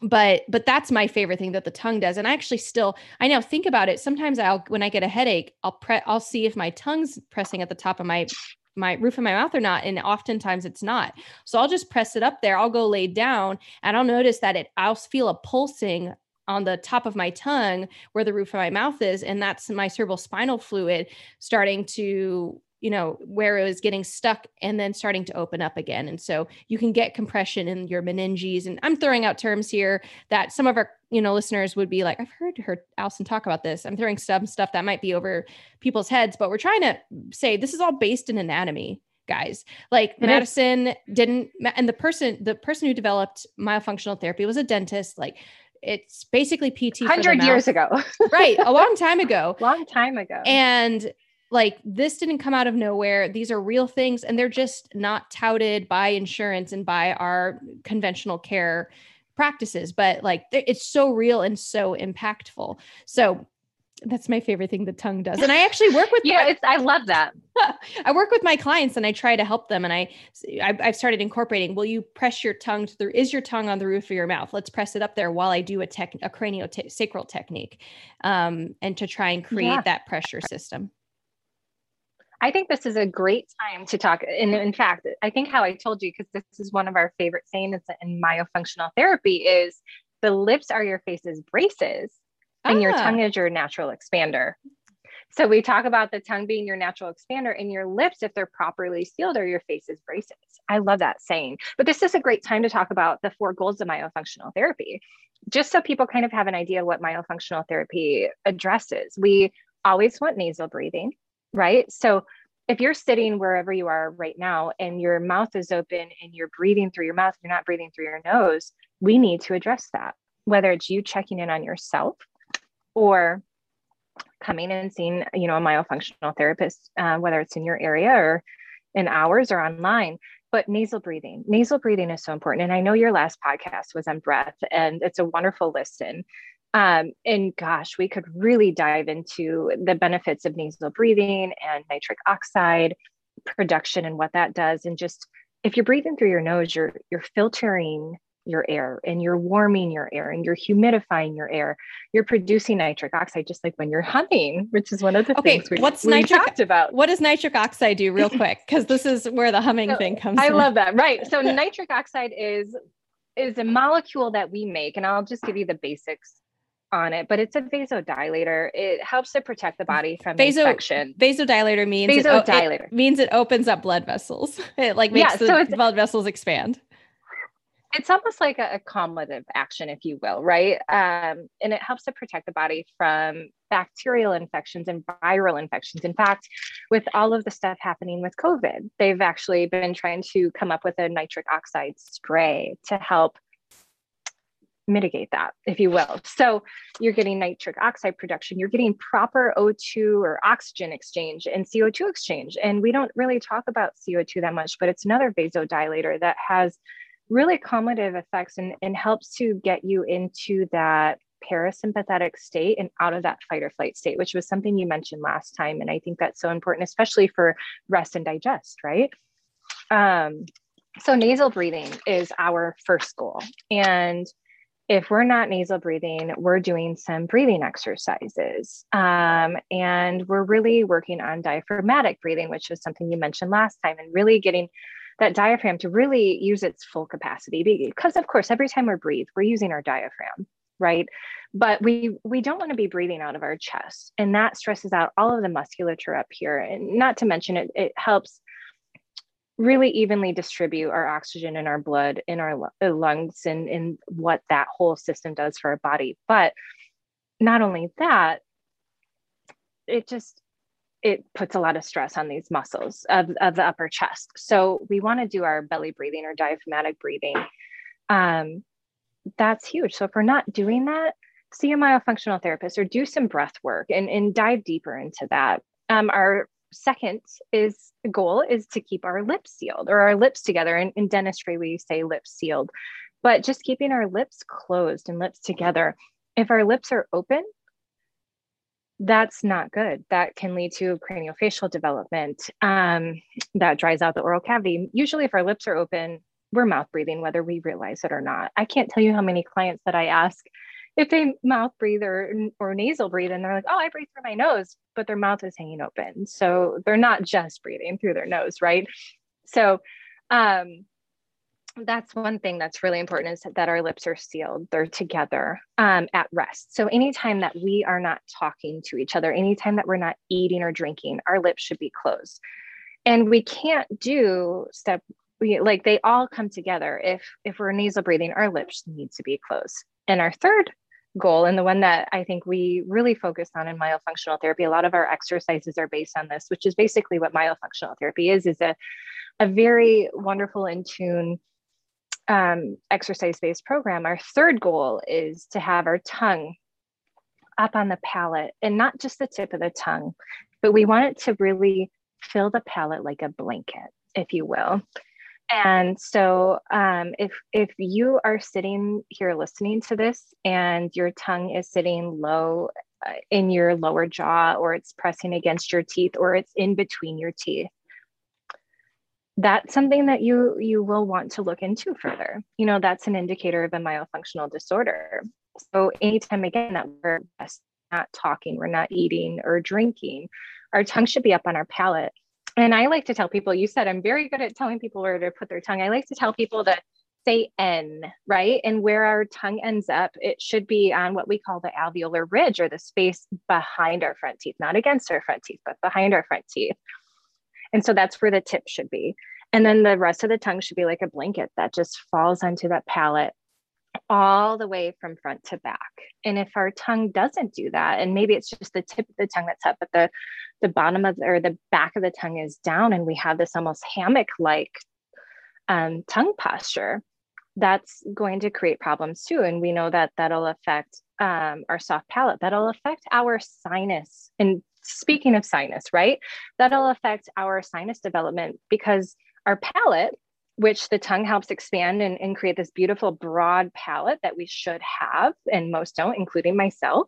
but but that's my favorite thing that the tongue does and i actually still i now think about it sometimes i'll when i get a headache i'll pre i'll see if my tongue's pressing at the top of my my roof of my mouth or not and oftentimes it's not. So i'll just press it up there i'll go lay down and i'll notice that it i'll feel a pulsing on the top of my tongue where the roof of my mouth is and that's my cerebral spinal fluid starting to you know, where it was getting stuck and then starting to open up again. And so you can get compression in your meninges. And I'm throwing out terms here that some of our, you know, listeners would be like, I've heard her Allison talk about this. I'm throwing some stuff that might be over people's heads, but we're trying to say this is all based in anatomy guys like it madison is. didn't and the person the person who developed myofunctional therapy was a dentist like it's basically PT 100 years ago. right. A long time [laughs] ago. Long time ago. And like this didn't come out of nowhere. These are real things and they're just not touted by insurance and by our conventional care practices but like it's so real and so impactful. So that's my favorite thing the tongue does and i actually work with [laughs] yeah it's i love that. [laughs] I work with my clients and i try to help them and I, I have started incorporating will you press your tongue to the is your tongue on the roof of your mouth? Let's press it up there while i do a tech a craniosacral technique um, and to try and create yeah. that pressure system I think this is a great time to talk. And in fact, I think how I told you, because this is one of our favorite sayings in myofunctional therapy, is the lips are your face's braces and your tongue ah. is your natural expander. So we talk about the tongue being your natural expander and your lips, if they're properly sealed, are your face's braces. I love that saying. But this is a great time to talk about the four goals of myofunctional therapy, just so people kind of have an idea what myofunctional therapy addresses. We always want nasal breathing right? So if you're sitting wherever you are right now and your mouth is open and you're breathing through your mouth, you're not breathing through your nose, we need to address that. Whether it's you checking in on yourself or coming and seeing, you know, a myofunctional therapist, uh, whether it's in your area or in hours or online. But nasal breathing, nasal breathing is so important. And I know your last podcast was on breath, and it's a wonderful listen. Um, and gosh, we could really dive into the benefits of nasal breathing and nitric oxide production and what that does. And just if you're breathing through your nose, you're you're filtering your air and you're warming your air and you're humidifying your air. You're producing nitric oxide just like when you're humming, which is one of the okay, things we, what's we nitric, talked about. What does nitric oxide do real quick? Because this is where the humming so, thing comes I love that. Right. So nitric oxide is is a molecule that we make, and I'll just give you the basics on it, but it's a vasodilator. It helps to protect the body from Vaso, infection. Vasodilator means vasodilator it, it means it opens up blood vessels. [laughs] It like makes yeah, the blood vessels expand. it's almost like a, a accommodative action, if you will, right? Um, and it helps to protect the body from bacterial infections and viral infections. In fact, with all of the stuff happening with COVID, they've actually been trying to come up with a nitric oxide spray to help mitigate that, if you will. So you're getting nitric oxide production, you're getting proper O2 or oxygen exchange and CO2 exchange. And we don't really talk about CO2 that much, but it's another vasodilator that has really accommodative effects and, and helps to get you into that parasympathetic state and out of that fight or flight state, which was something you mentioned last time. And I think that's so important, especially for rest and digest, right? Um, so nasal breathing is our first goal. And if we're not nasal breathing, we're doing some breathing exercises. Um, and we're really working on diaphragmatic breathing, which was something you mentioned last time, and really getting that diaphragm to really use its full capacity. Because, of course, every time we breathe, we're using our diaphragm, right? But we we don't want to be breathing out of our chest, and that stresses out all of the musculature up here. And not to mention, it it helps really evenly distribute our oxygen in our blood in our uh, lungs and in what that whole system does for our body. But not only that it just it puts a lot of stress on these muscles of, of the upper chest. So we want to do our belly breathing or diaphragmatic breathing. Um, that's huge. So if we're not doing that see a myofunctional therapist or do some breath work and, and dive deeper into that. Um, our second is goal is to keep our lips sealed or our lips together. In, in dentistry, we say lips sealed, but just keeping our lips closed and lips together. If our lips are open, that's not good. That can lead to craniofacial development um, that dries out the oral cavity. Usually, if our lips are open, we're mouth breathing, whether we realize it or not. I can't tell you how many clients that I ask if they mouth breathe or, or nasal breathe and they're like, oh, I breathe through my nose, but their mouth is hanging open. So they're not just breathing through their nose, right? So um, that's one thing that's really important is that our lips are sealed, they're together um, at rest. So anytime that we are not talking to each other, anytime that we're not eating or drinking, our lips should be closed. And we can't do step we, like they all come together. If if we're nasal breathing, our lips need to be closed. And our third goal and the one that I think we really focus on in myofunctional therapy. A lot of our exercises are based on this, which is basically what myofunctional therapy is, is a, a very wonderful in tune um, exercise-based program. Our third goal is to have our tongue up on the palate and not just the tip of the tongue, but we want it to really fill the palate like a blanket, if you will. And so, um, if if you are sitting here listening to this and your tongue is sitting low uh, in your lower jaw, or it's pressing against your teeth, or it's in between your teeth, that's something that you you will want to look into further. You know, that's an indicator of a myofunctional disorder. So, anytime again that we're not talking, we're not eating or drinking, our tongue should be up on our palate and I like to tell people, you said I'm very good at telling people where to put their tongue. I like to tell people to say N, right? And where our tongue ends up, it should be on what we call the alveolar ridge or the space behind our front teeth, not against our front teeth, but behind our front teeth. And so that's where the tip should be. And then the rest of the tongue should be like a blanket that just falls onto that palate all the way from front to back. And if our tongue doesn't do that, and maybe it's just the tip of the tongue that's up, but the the bottom of the, or the back of the tongue is down, and we have this almost hammock-like um, tongue posture, that's going to create problems too. And we know that that'll affect um, our soft palate. That'll affect our sinus. And speaking of sinus, right? That'll affect our sinus development because our palate which the tongue helps expand and, and create this beautiful broad palate that we should have, and most don't, including myself.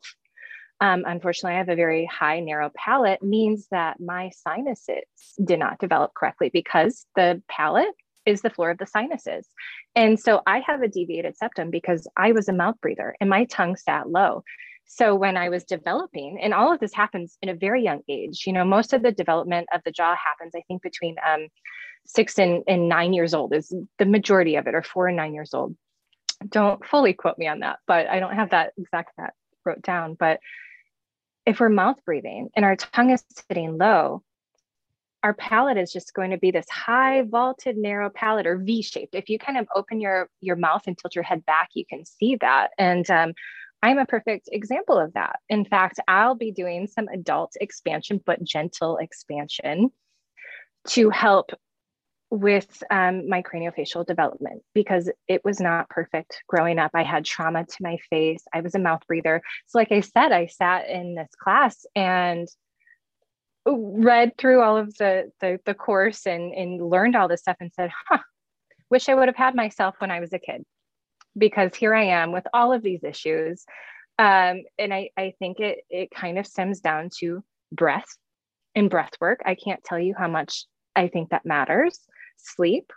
Um, unfortunately, I have a very high narrow palate, means that my sinuses did not develop correctly because the palate is the floor of the sinuses. And so I have a deviated septum because I was a mouth breather and my tongue sat low. So when I was developing, and all of this happens in a very young age, you know, most of the development of the jaw happens, I think, between um, six and, and nine years old is the majority of it, or four and nine years old. Don't fully quote me on that, but I don't have that exact that wrote down. But if we're mouth breathing and our tongue is sitting low, our palate is just going to be this high vaulted narrow palate or v-shaped. If you kind of open your your mouth and tilt your head back you can see that. And um, i'm a perfect example of that. In fact i'll be doing some adult expansion but gentle expansion to help with um, my craniofacial development because it was not perfect growing up. I had trauma to my face. I was a mouth breather. So, like I said, I sat in this class and read through all of the the, the course and, and learned all this stuff and said, huh, wish I would have had myself when I was a kid because here I am with all of these issues. Um, and I, I think it, it kind of stems down to breath and breath work. I can't tell you how much I think that matters. Sleep,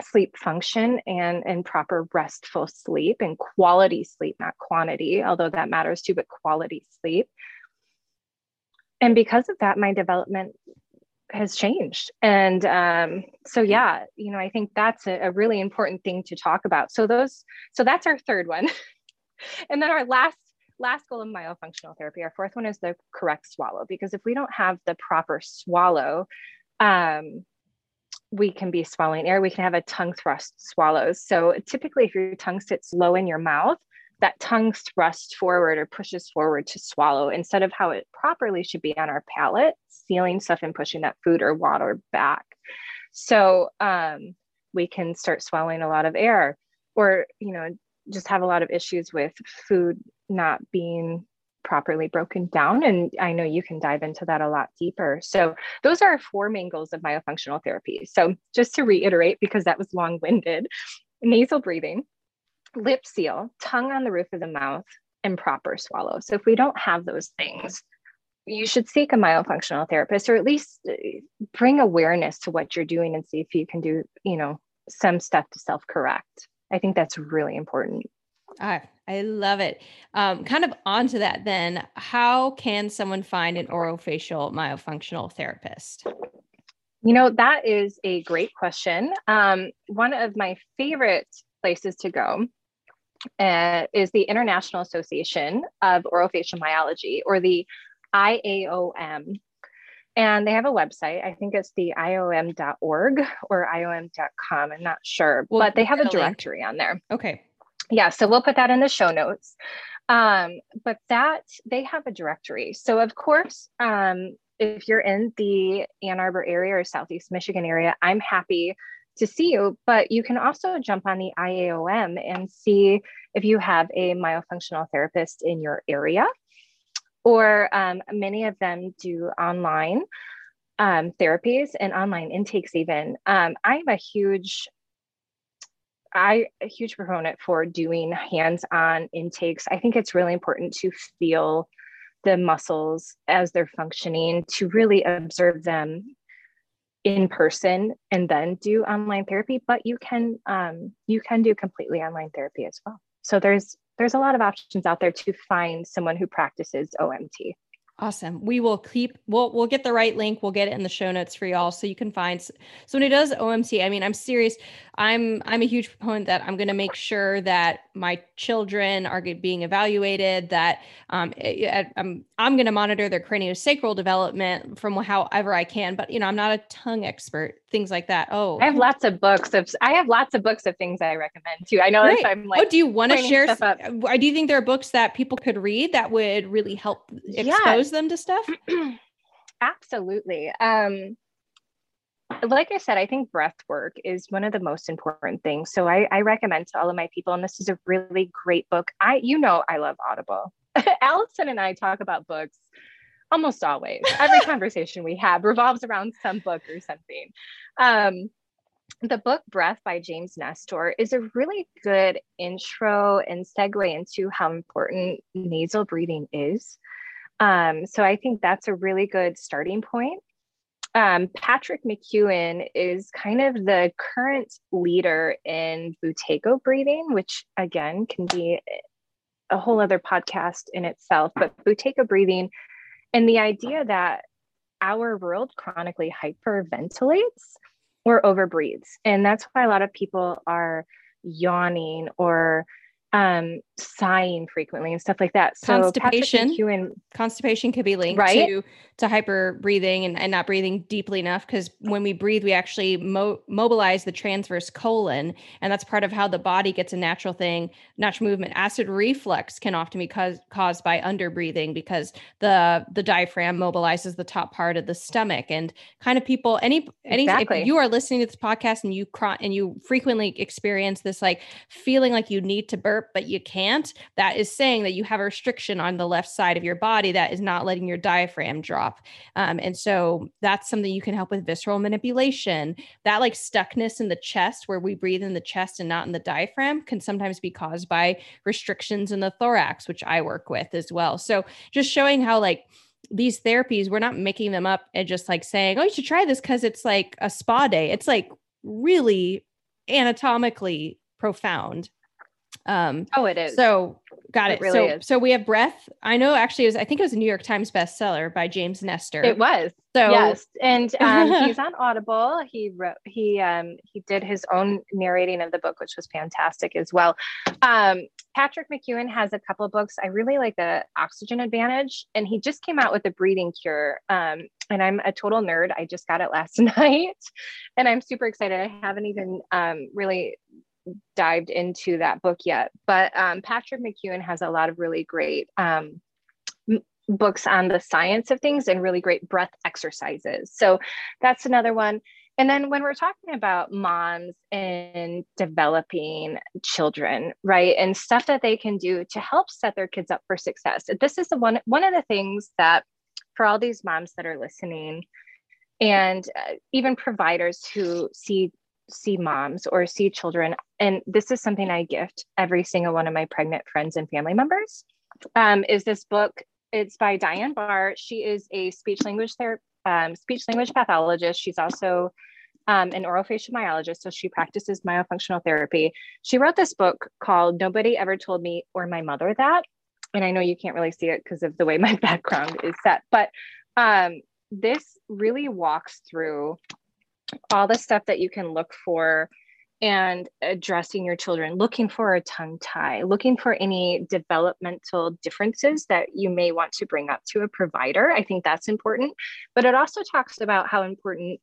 sleep function and, and proper restful sleep and quality sleep, not quantity, although that matters too, but quality sleep. And because of that my development has changed. And um, so yeah you know i think that's a, a, really important thing to talk about. So those so that's our third one. [laughs] And then our last last goal of myofunctional therapy our fourth one is the correct swallow because if we don't have the proper swallow um, we can be swallowing air we can have a tongue thrust swallows so typically if your tongue sits low in your mouth that tongue thrusts forward or pushes forward to swallow instead of how it properly should be on our palate, sealing stuff and pushing that food or water back. So um, we can start swallowing a lot of air or, you know, just have a lot of issues with food not being properly broken down. And I know you can dive into that a lot deeper. So, those are four main goals of myofunctional therapy. So, just to reiterate, because that was long winded, nasal breathing, lip seal, tongue on the roof of the mouth, and proper swallow. So if we don't have those things, you should seek a myofunctional therapist or at least uh, bring awareness to what you're doing and see if you can do, you know, some stuff to self-correct. I think that's really important. Ah, I love it. Um, kind of onto that then, how can someone find an orofacial myofunctional therapist? You know, that is a great question. Um, one of my favorite places to go uh, is the International Association of Orofacial Myology, or the IAOM. And they have a website. I think it's the IOM.org or IOM.com. I'm not sure, we'll but they have a directory link. on there. Okay. Yeah, so we'll put that in the show notes. Um, but that they have a directory. So, of course, um, if you're in the Ann Arbor area or Southeast Michigan area, I'm happy to see you, but you can also jump on the IAOM and see if you have a myofunctional therapist in your area. Or um, many of them do online um, therapies and online intakes, even. Um, I'm a huge I a huge proponent for doing hands-on intakes. I think it's really important to feel the muscles as they're functioning, to really observe them in person and then do online therapy but you can um, you can do completely online therapy as well so there's there's a lot of options out there to find someone who practices omt Awesome. We will keep we'll we'll get the right link. We'll get it in the show notes for y'all so you can find so when it does OMT, I mean, I'm serious. I'm I'm a huge proponent that I'm going to make sure that my children are being evaluated, that um eh, eh, I'm I'm going to monitor their craniosacral development from however I can, but you know, I'm not a tongue expert, things like that. Oh. I have lots of books of I have lots of books of things I recommend too. I know if I'm like Oh, do you want to share uh, do you think there are books that people could read that would really help expose them to stuff? [clears throat] Absolutely. Um, like I said, I think breath work is one of the most important things. So I, I, recommend to all of my people, and this is a really great book. I, you know, I love Audible. [laughs] Allison and I talk about books almost always. Every [laughs] conversation we have revolves around some book or something. Um, the book Breath by James Nestor is a really good intro and segue into how important nasal breathing is. Um, so I think that's a really good starting point. Um, Patrick McKeown is kind of the current leader in Buteyko breathing, which again can be a whole other podcast in itself. But Buteyko breathing and the idea that our world chronically hyperventilates or overbreathes. And that's why a lot of people are yawning or um, sighing frequently and stuff like that. So constipation, constipation could be linked right? to to hyper breathing and, and not breathing deeply enough because when we breathe, we actually mo- mobilize the transverse colon, and that's part of how the body gets a natural thing, natural movement. Acid reflux can often be caused caused by under breathing because the the diaphragm mobilizes the top part of the stomach, and kind of people any any exactly. if you are listening to this podcast and you cry and you frequently experience this like feeling like you need to burp but you can't, that is saying that you have a restriction on the left side of your body that is not letting your diaphragm drop. Um, and so that's something you can help with visceral manipulation. That like stuckness in the chest where we breathe in the chest and not in the diaphragm can sometimes be caused by restrictions in the thorax, which I work with as well. So just showing how like these therapies, we're not making them up and just like saying, oh, you should try this because it's like a spa day. It's like really anatomically profound. Um, oh, it is. So got it. it really so, is. so we have breath. I know actually, it was, I think it was a New York Times bestseller by James Nestor. It was. So yes, and [laughs] um, he's on Audible. He wrote, he um, he did his own narrating of the book, which was fantastic as well. Um, Patrick McKeown has a couple books. I really like the Oxygen Advantage, and he just came out with the Breathing Cure. Um, and I'm a total nerd. I just got it last [laughs] night, and I'm super excited. I haven't even um, really dived into that book yet, but um, Patrick McKeown has a lot of really great um, books on the science of things and really great breath exercises. So that's another one. And then when we're talking about moms and developing children, right, and stuff that they can do to help set their kids up for success, this is the one one of the things that for all these moms that are listening, and uh, even providers who see see moms or see children and this is something i gift every single one of my pregnant friends and family members um, is this book. It's by Diane Bahr. She is a speech language therapist um, speech language pathologist. She's also um, an orofacial myologist so she practices myofunctional therapy. She wrote this book called nobody ever told me or my mother that and i know you can't really see it because of the way [laughs] my background is set but um, this really walks through all the stuff that you can look for and addressing your children, looking for a tongue tie, looking for any developmental differences that you may want to bring up to a provider. I think that's important. But it also talks about how important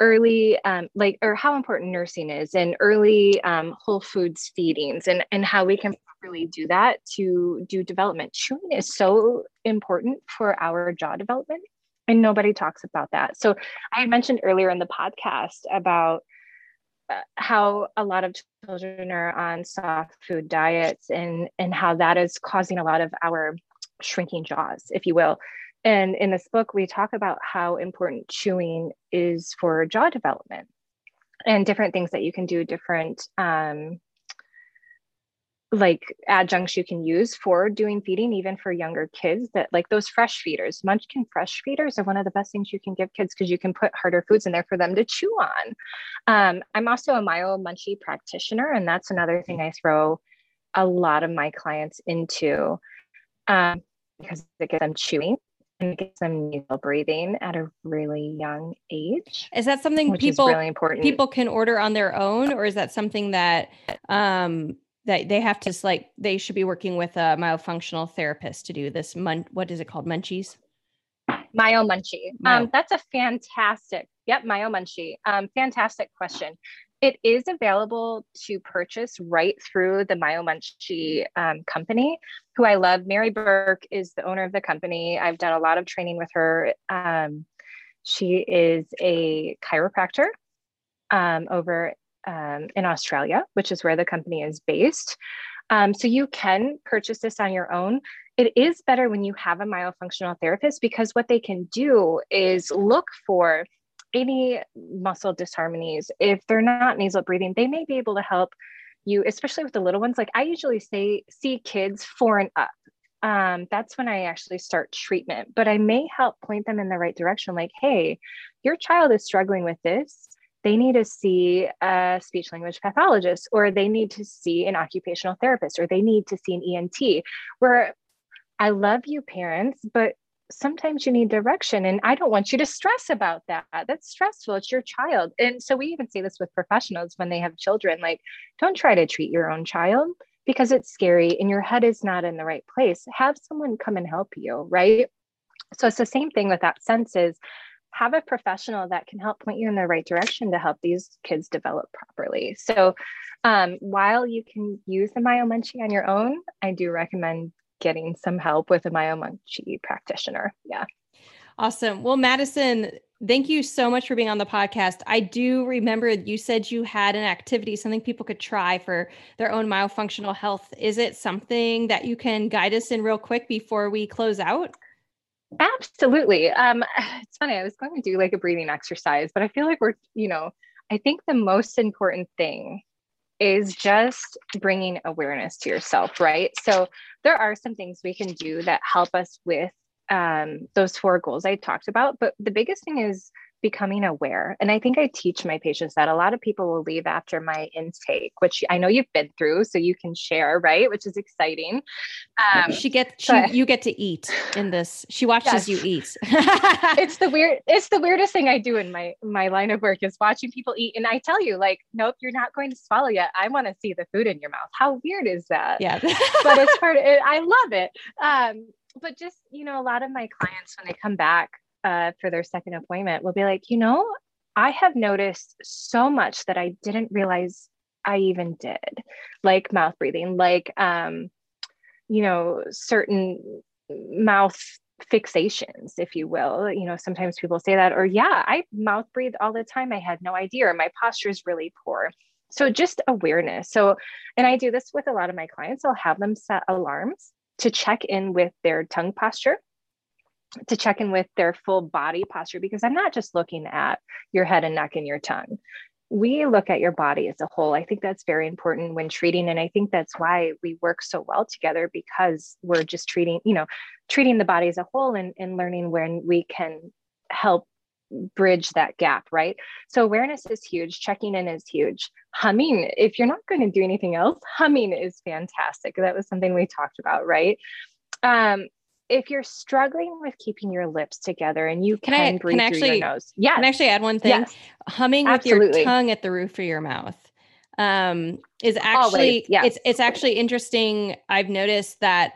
early um, like or how important nursing is and early um, whole foods feedings and and how we can really do that to do development chewing is so important for our jaw development and nobody talks about that. So I had mentioned earlier in the podcast about uh, how a lot of children are on soft food diets and and how that is causing a lot of our shrinking jaws, if you will. And in this book, we talk about how important chewing is for jaw development and different things that you can do, different um, like adjuncts you can use for doing feeding even for younger kids that like those fresh feeders munchkin fresh feeders are one of the best things you can give kids because you can put harder foods in there for them to chew on um, i'm also a Myo Munchee practitioner and that's another thing i throw a lot of my clients into um, because it gets them chewing and it gets them nasal breathing at a really young age. Is that something people really important? People can order on their own, or is that something that um, that they have to like they should be working with a myofunctional therapist to do this mun- what is it called? Munchies? Myo Munchee um, that's a fantastic yep Myo Munchee um, fantastic question. It is available to purchase right through the Myo Munchee um, company who i love. Mary burke is the owner of the company. I've done a lot of training with her. Um, she is a chiropractor um, over um, in Australia, which is where the company is based. Um, so you can purchase this on your own. It is better when you have a myofunctional therapist because what they can do is look for any muscle disharmonies. If they're not nasal breathing, they may be able to help you, especially with the little ones. Like I usually say, see kids four and up. Um, that's when I actually start treatment, but I may help point them in the right direction. Like, hey, your child is struggling with this they need to see a speech language pathologist or they need to see an occupational therapist or they need to see an ENT. Where I love you, parents, but sometimes you need direction and I don't want you to stress about that. That's stressful. It's your child. And so we even say this with professionals when they have children like, don't try to treat your own child. because it's scary and your head is not in the right place, have someone come and help you, right? So it's the same thing with that sense is have a professional that can help point you in the right direction to help these kids develop properly. So um, while you can use the MyoMunchee on your own, I do recommend getting some help with a MyoMunchee practitioner. Yeah. Awesome. Well, Madison, thank you so much for being on the podcast. I do remember you said you had an activity, something people could try for their own myofunctional health. Is it something that you can guide us in real quick before we close out? Absolutely. Um, [sighs] it's funny. I was going to do like a breathing exercise, but I feel like we're, you know, I think the most important thing is just bringing awareness to yourself, right? So there are some things we can do that help us with um, those four goals I talked about. But the biggest thing is becoming aware. And I think I teach my patients that a lot of people will leave after my intake, which I know you've been through, so you can share, right? Which is exciting. Um, she gets, she, you get to eat in this. She watches yes. you eat. [laughs] it's the weird, it's the weirdest thing I do in my my line of work is watching people eat. And I tell you, like, nope, you're not going to swallow yet. I want to see the food in your mouth. How weird is that? Yeah. but it's [laughs] part of it. I love it. Um, but just you know a lot of my clients when they come back uh, for their second appointment will be like, you know, I have noticed so much that I didn't realize I even did, like mouth breathing, like, um, you know, certain mouth fixations, if you will. You know, sometimes people say that, or yeah, I mouth breathe all the time. I had no idea, or my posture is really poor. So just awareness. So, and I do this with a lot of my clients. I'll have them set alarms to check in with their tongue posture to check in with their full body posture because I'm not just looking at your head and neck and your tongue. We look at your body as a whole. I think that's very important when treating. And I think that's why we work so well together because we're just treating, you know, treating the body as a whole and, and learning when we can help bridge that gap, right? So awareness is huge, checking in is huge. Humming, if you're not going to do anything else, humming is fantastic. That was something we talked about, right? Um, if you're struggling with keeping your lips together and you can, can I, breathe can actually, through your nose. Yeah. Can I actually add one thing? Yes. Humming Absolutely. with your tongue at the roof of your mouth um, is actually it's it's actually interesting. I've noticed that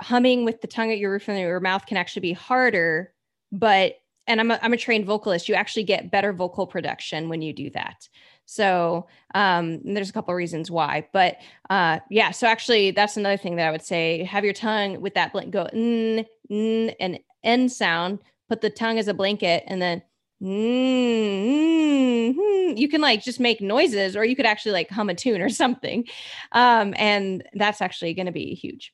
humming with the tongue at your roof of your mouth can actually be harder, but and I'm a, I'm a trained vocalist. You actually get better vocal production when you do that. So um, there's a couple of reasons why, but uh, yeah. So actually, that's another thing that I would say: have your tongue with that blank go n n and n sound. Put the tongue as a blanket, and then you can like just make noises, or you could actually like hum a tune or something, um, and that's actually going to be huge.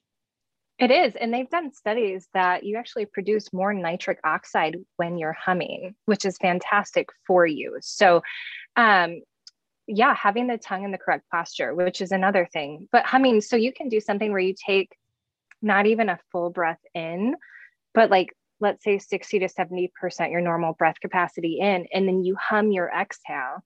It is. And they've done studies that you actually produce more nitric oxide when you're humming, which is fantastic for you. So, um, yeah, having the tongue in the correct posture, which is another thing. But humming, so you can do something where you take not even a full breath in, but like let's say 60 to 70% your normal breath capacity in, and then you hum your exhale.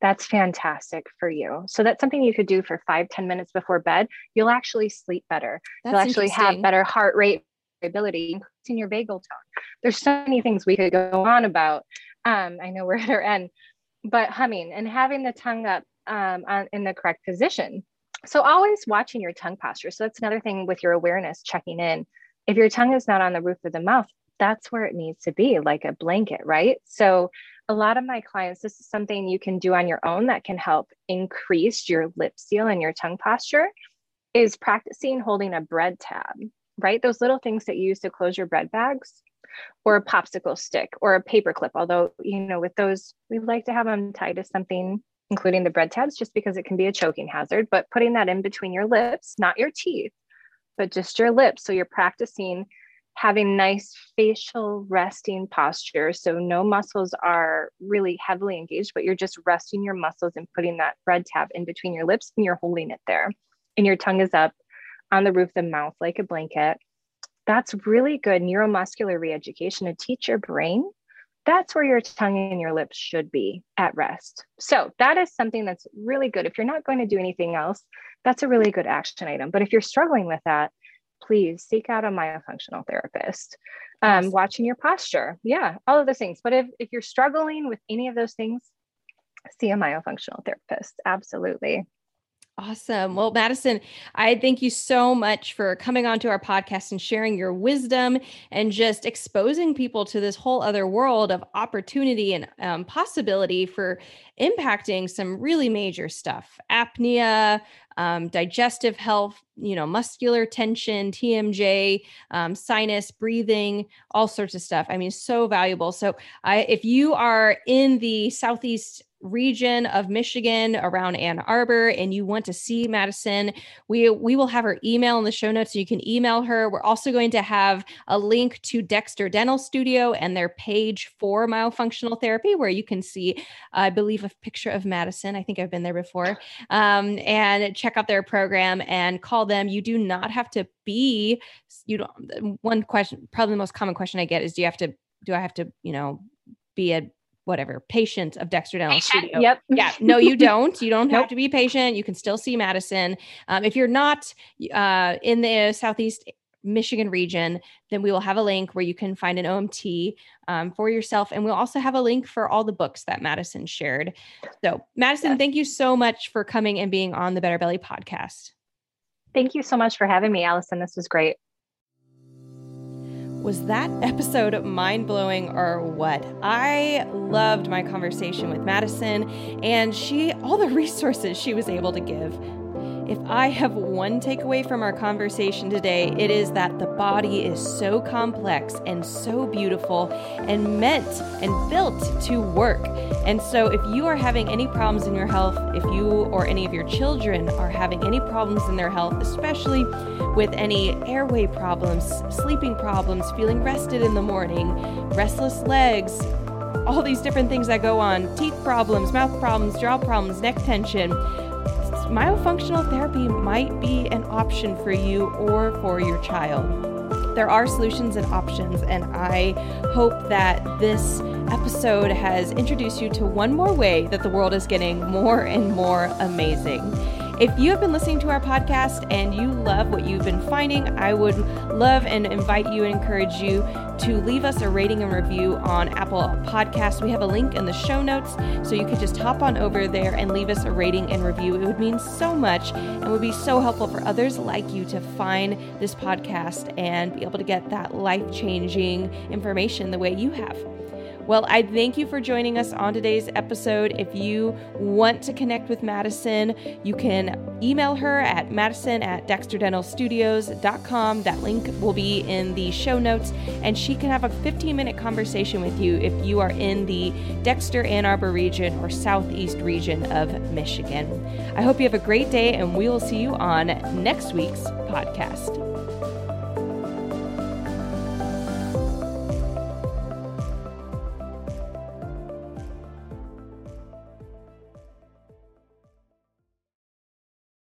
That's fantastic for you. So that's something you could do for five ten minutes before bed. You'll actually sleep better. That's You'll actually have better heart rate variability, increasing your vagal tone. There's so many things we could go on about. Um, I know we're at our end, but humming and having the tongue up um, on, in the correct position. So always watching your tongue posture. So that's another thing with your awareness checking in. If your tongue is not on the roof of the mouth, that's where it needs to be, like a blanket, right? So a lot of my clients, this is something you can do on your own that can help increase your lip seal and your tongue posture, is practicing holding a bread tab, right? Those little things that you use to close your bread bags or a popsicle stick or a paper clip. Although, you know, with those, we like to have them tied to something, including the bread tabs, just because it can be a choking hazard. But putting that in between your lips, not your teeth, but just your lips. So you're practicing having nice facial resting posture. So no muscles are really heavily engaged, but you're just resting your muscles and putting that bread tab in between your lips and you're holding it there. And your tongue is up on the roof of the mouth like a blanket that's really good neuromuscular reeducation to teach your brain that's where your tongue and your lips should be at rest. So that is something that's really good. If you're not going to do anything else, that's a really good action item. But if you're struggling with that, please seek out a myofunctional therapist. Um, watching your posture, yeah, all of those things. But if, if you're struggling with any of those things, see a myofunctional therapist. Absolutely. Awesome. Well, Madison, I thank you so much for coming onto our podcast and sharing your wisdom and just exposing people to this whole other world of opportunity and um, possibility for impacting some really major stuff apnea, um, digestive health, you know, muscular tension, TMJ, um, sinus, breathing, all sorts of stuff. I mean, so valuable. So, I, if you are in the Southeast region of Michigan around Ann Arbor and you want to see Madison, we we will have her email in the show notes so you can email her. We're also going to have a link to Dexter Dental Studio and their page for myofunctional therapy where you can see I believe a picture of Madison. I think I've been there before. Um, and check out their program and call them. You do not have to be you don't one question probably the most common question I get is do you have to do I have to, you know, be a whatever patient of Dexter Dental Studio. Yep. Yeah. No, you [laughs] don't. You don't have to be patient. You can still see Madison. Um, if you're not uh, in the Southeast Michigan region, then we will have a link where you can find an OMT um, for yourself. And we'll also have a link for all the books that Madison shared. So, Madison, yes. thank you so much for coming and being on the Better Belly podcast. Thank you so much for having me, Allison. This was great. Was that episode mind blowing or what? I loved my conversation with Madison and she, all the [laughs] resources she was able to give. If I have one takeaway from our conversation today, it is that the body is so complex and so beautiful and meant and built to work. And so, if you are having any problems in your health, if you or any of your children are having any problems in their health, especially with any airway problems, sleeping problems, feeling rested in the morning, restless legs, all these different things that go on, teeth problems, mouth problems, jaw problems, neck tension myofunctional therapy might be an option for you or for your child. There are solutions and options, and I hope that this episode has introduced you to one more way that the world is getting more and more amazing. If you have been listening to our podcast and you love what you've been finding, I would love and invite you and encourage you to leave us a rating and review on Apple Podcasts. We have a link in the show notes, so you could just hop on over there and leave us a rating and review. It would mean so much and would be so helpful for others like you to find this podcast and be able to get that life changing information the way you have. Well, I thank you for joining us on today's episode. If you want to connect with Madison, you can email her at madison at dexterdentalstudios.com. That link will be in the show notes, and she can have a 15 minute conversation with you if you are in the Dexter Ann Arbor region or southeast region of Michigan. I hope you have a great day, and we will see you on next week's podcast.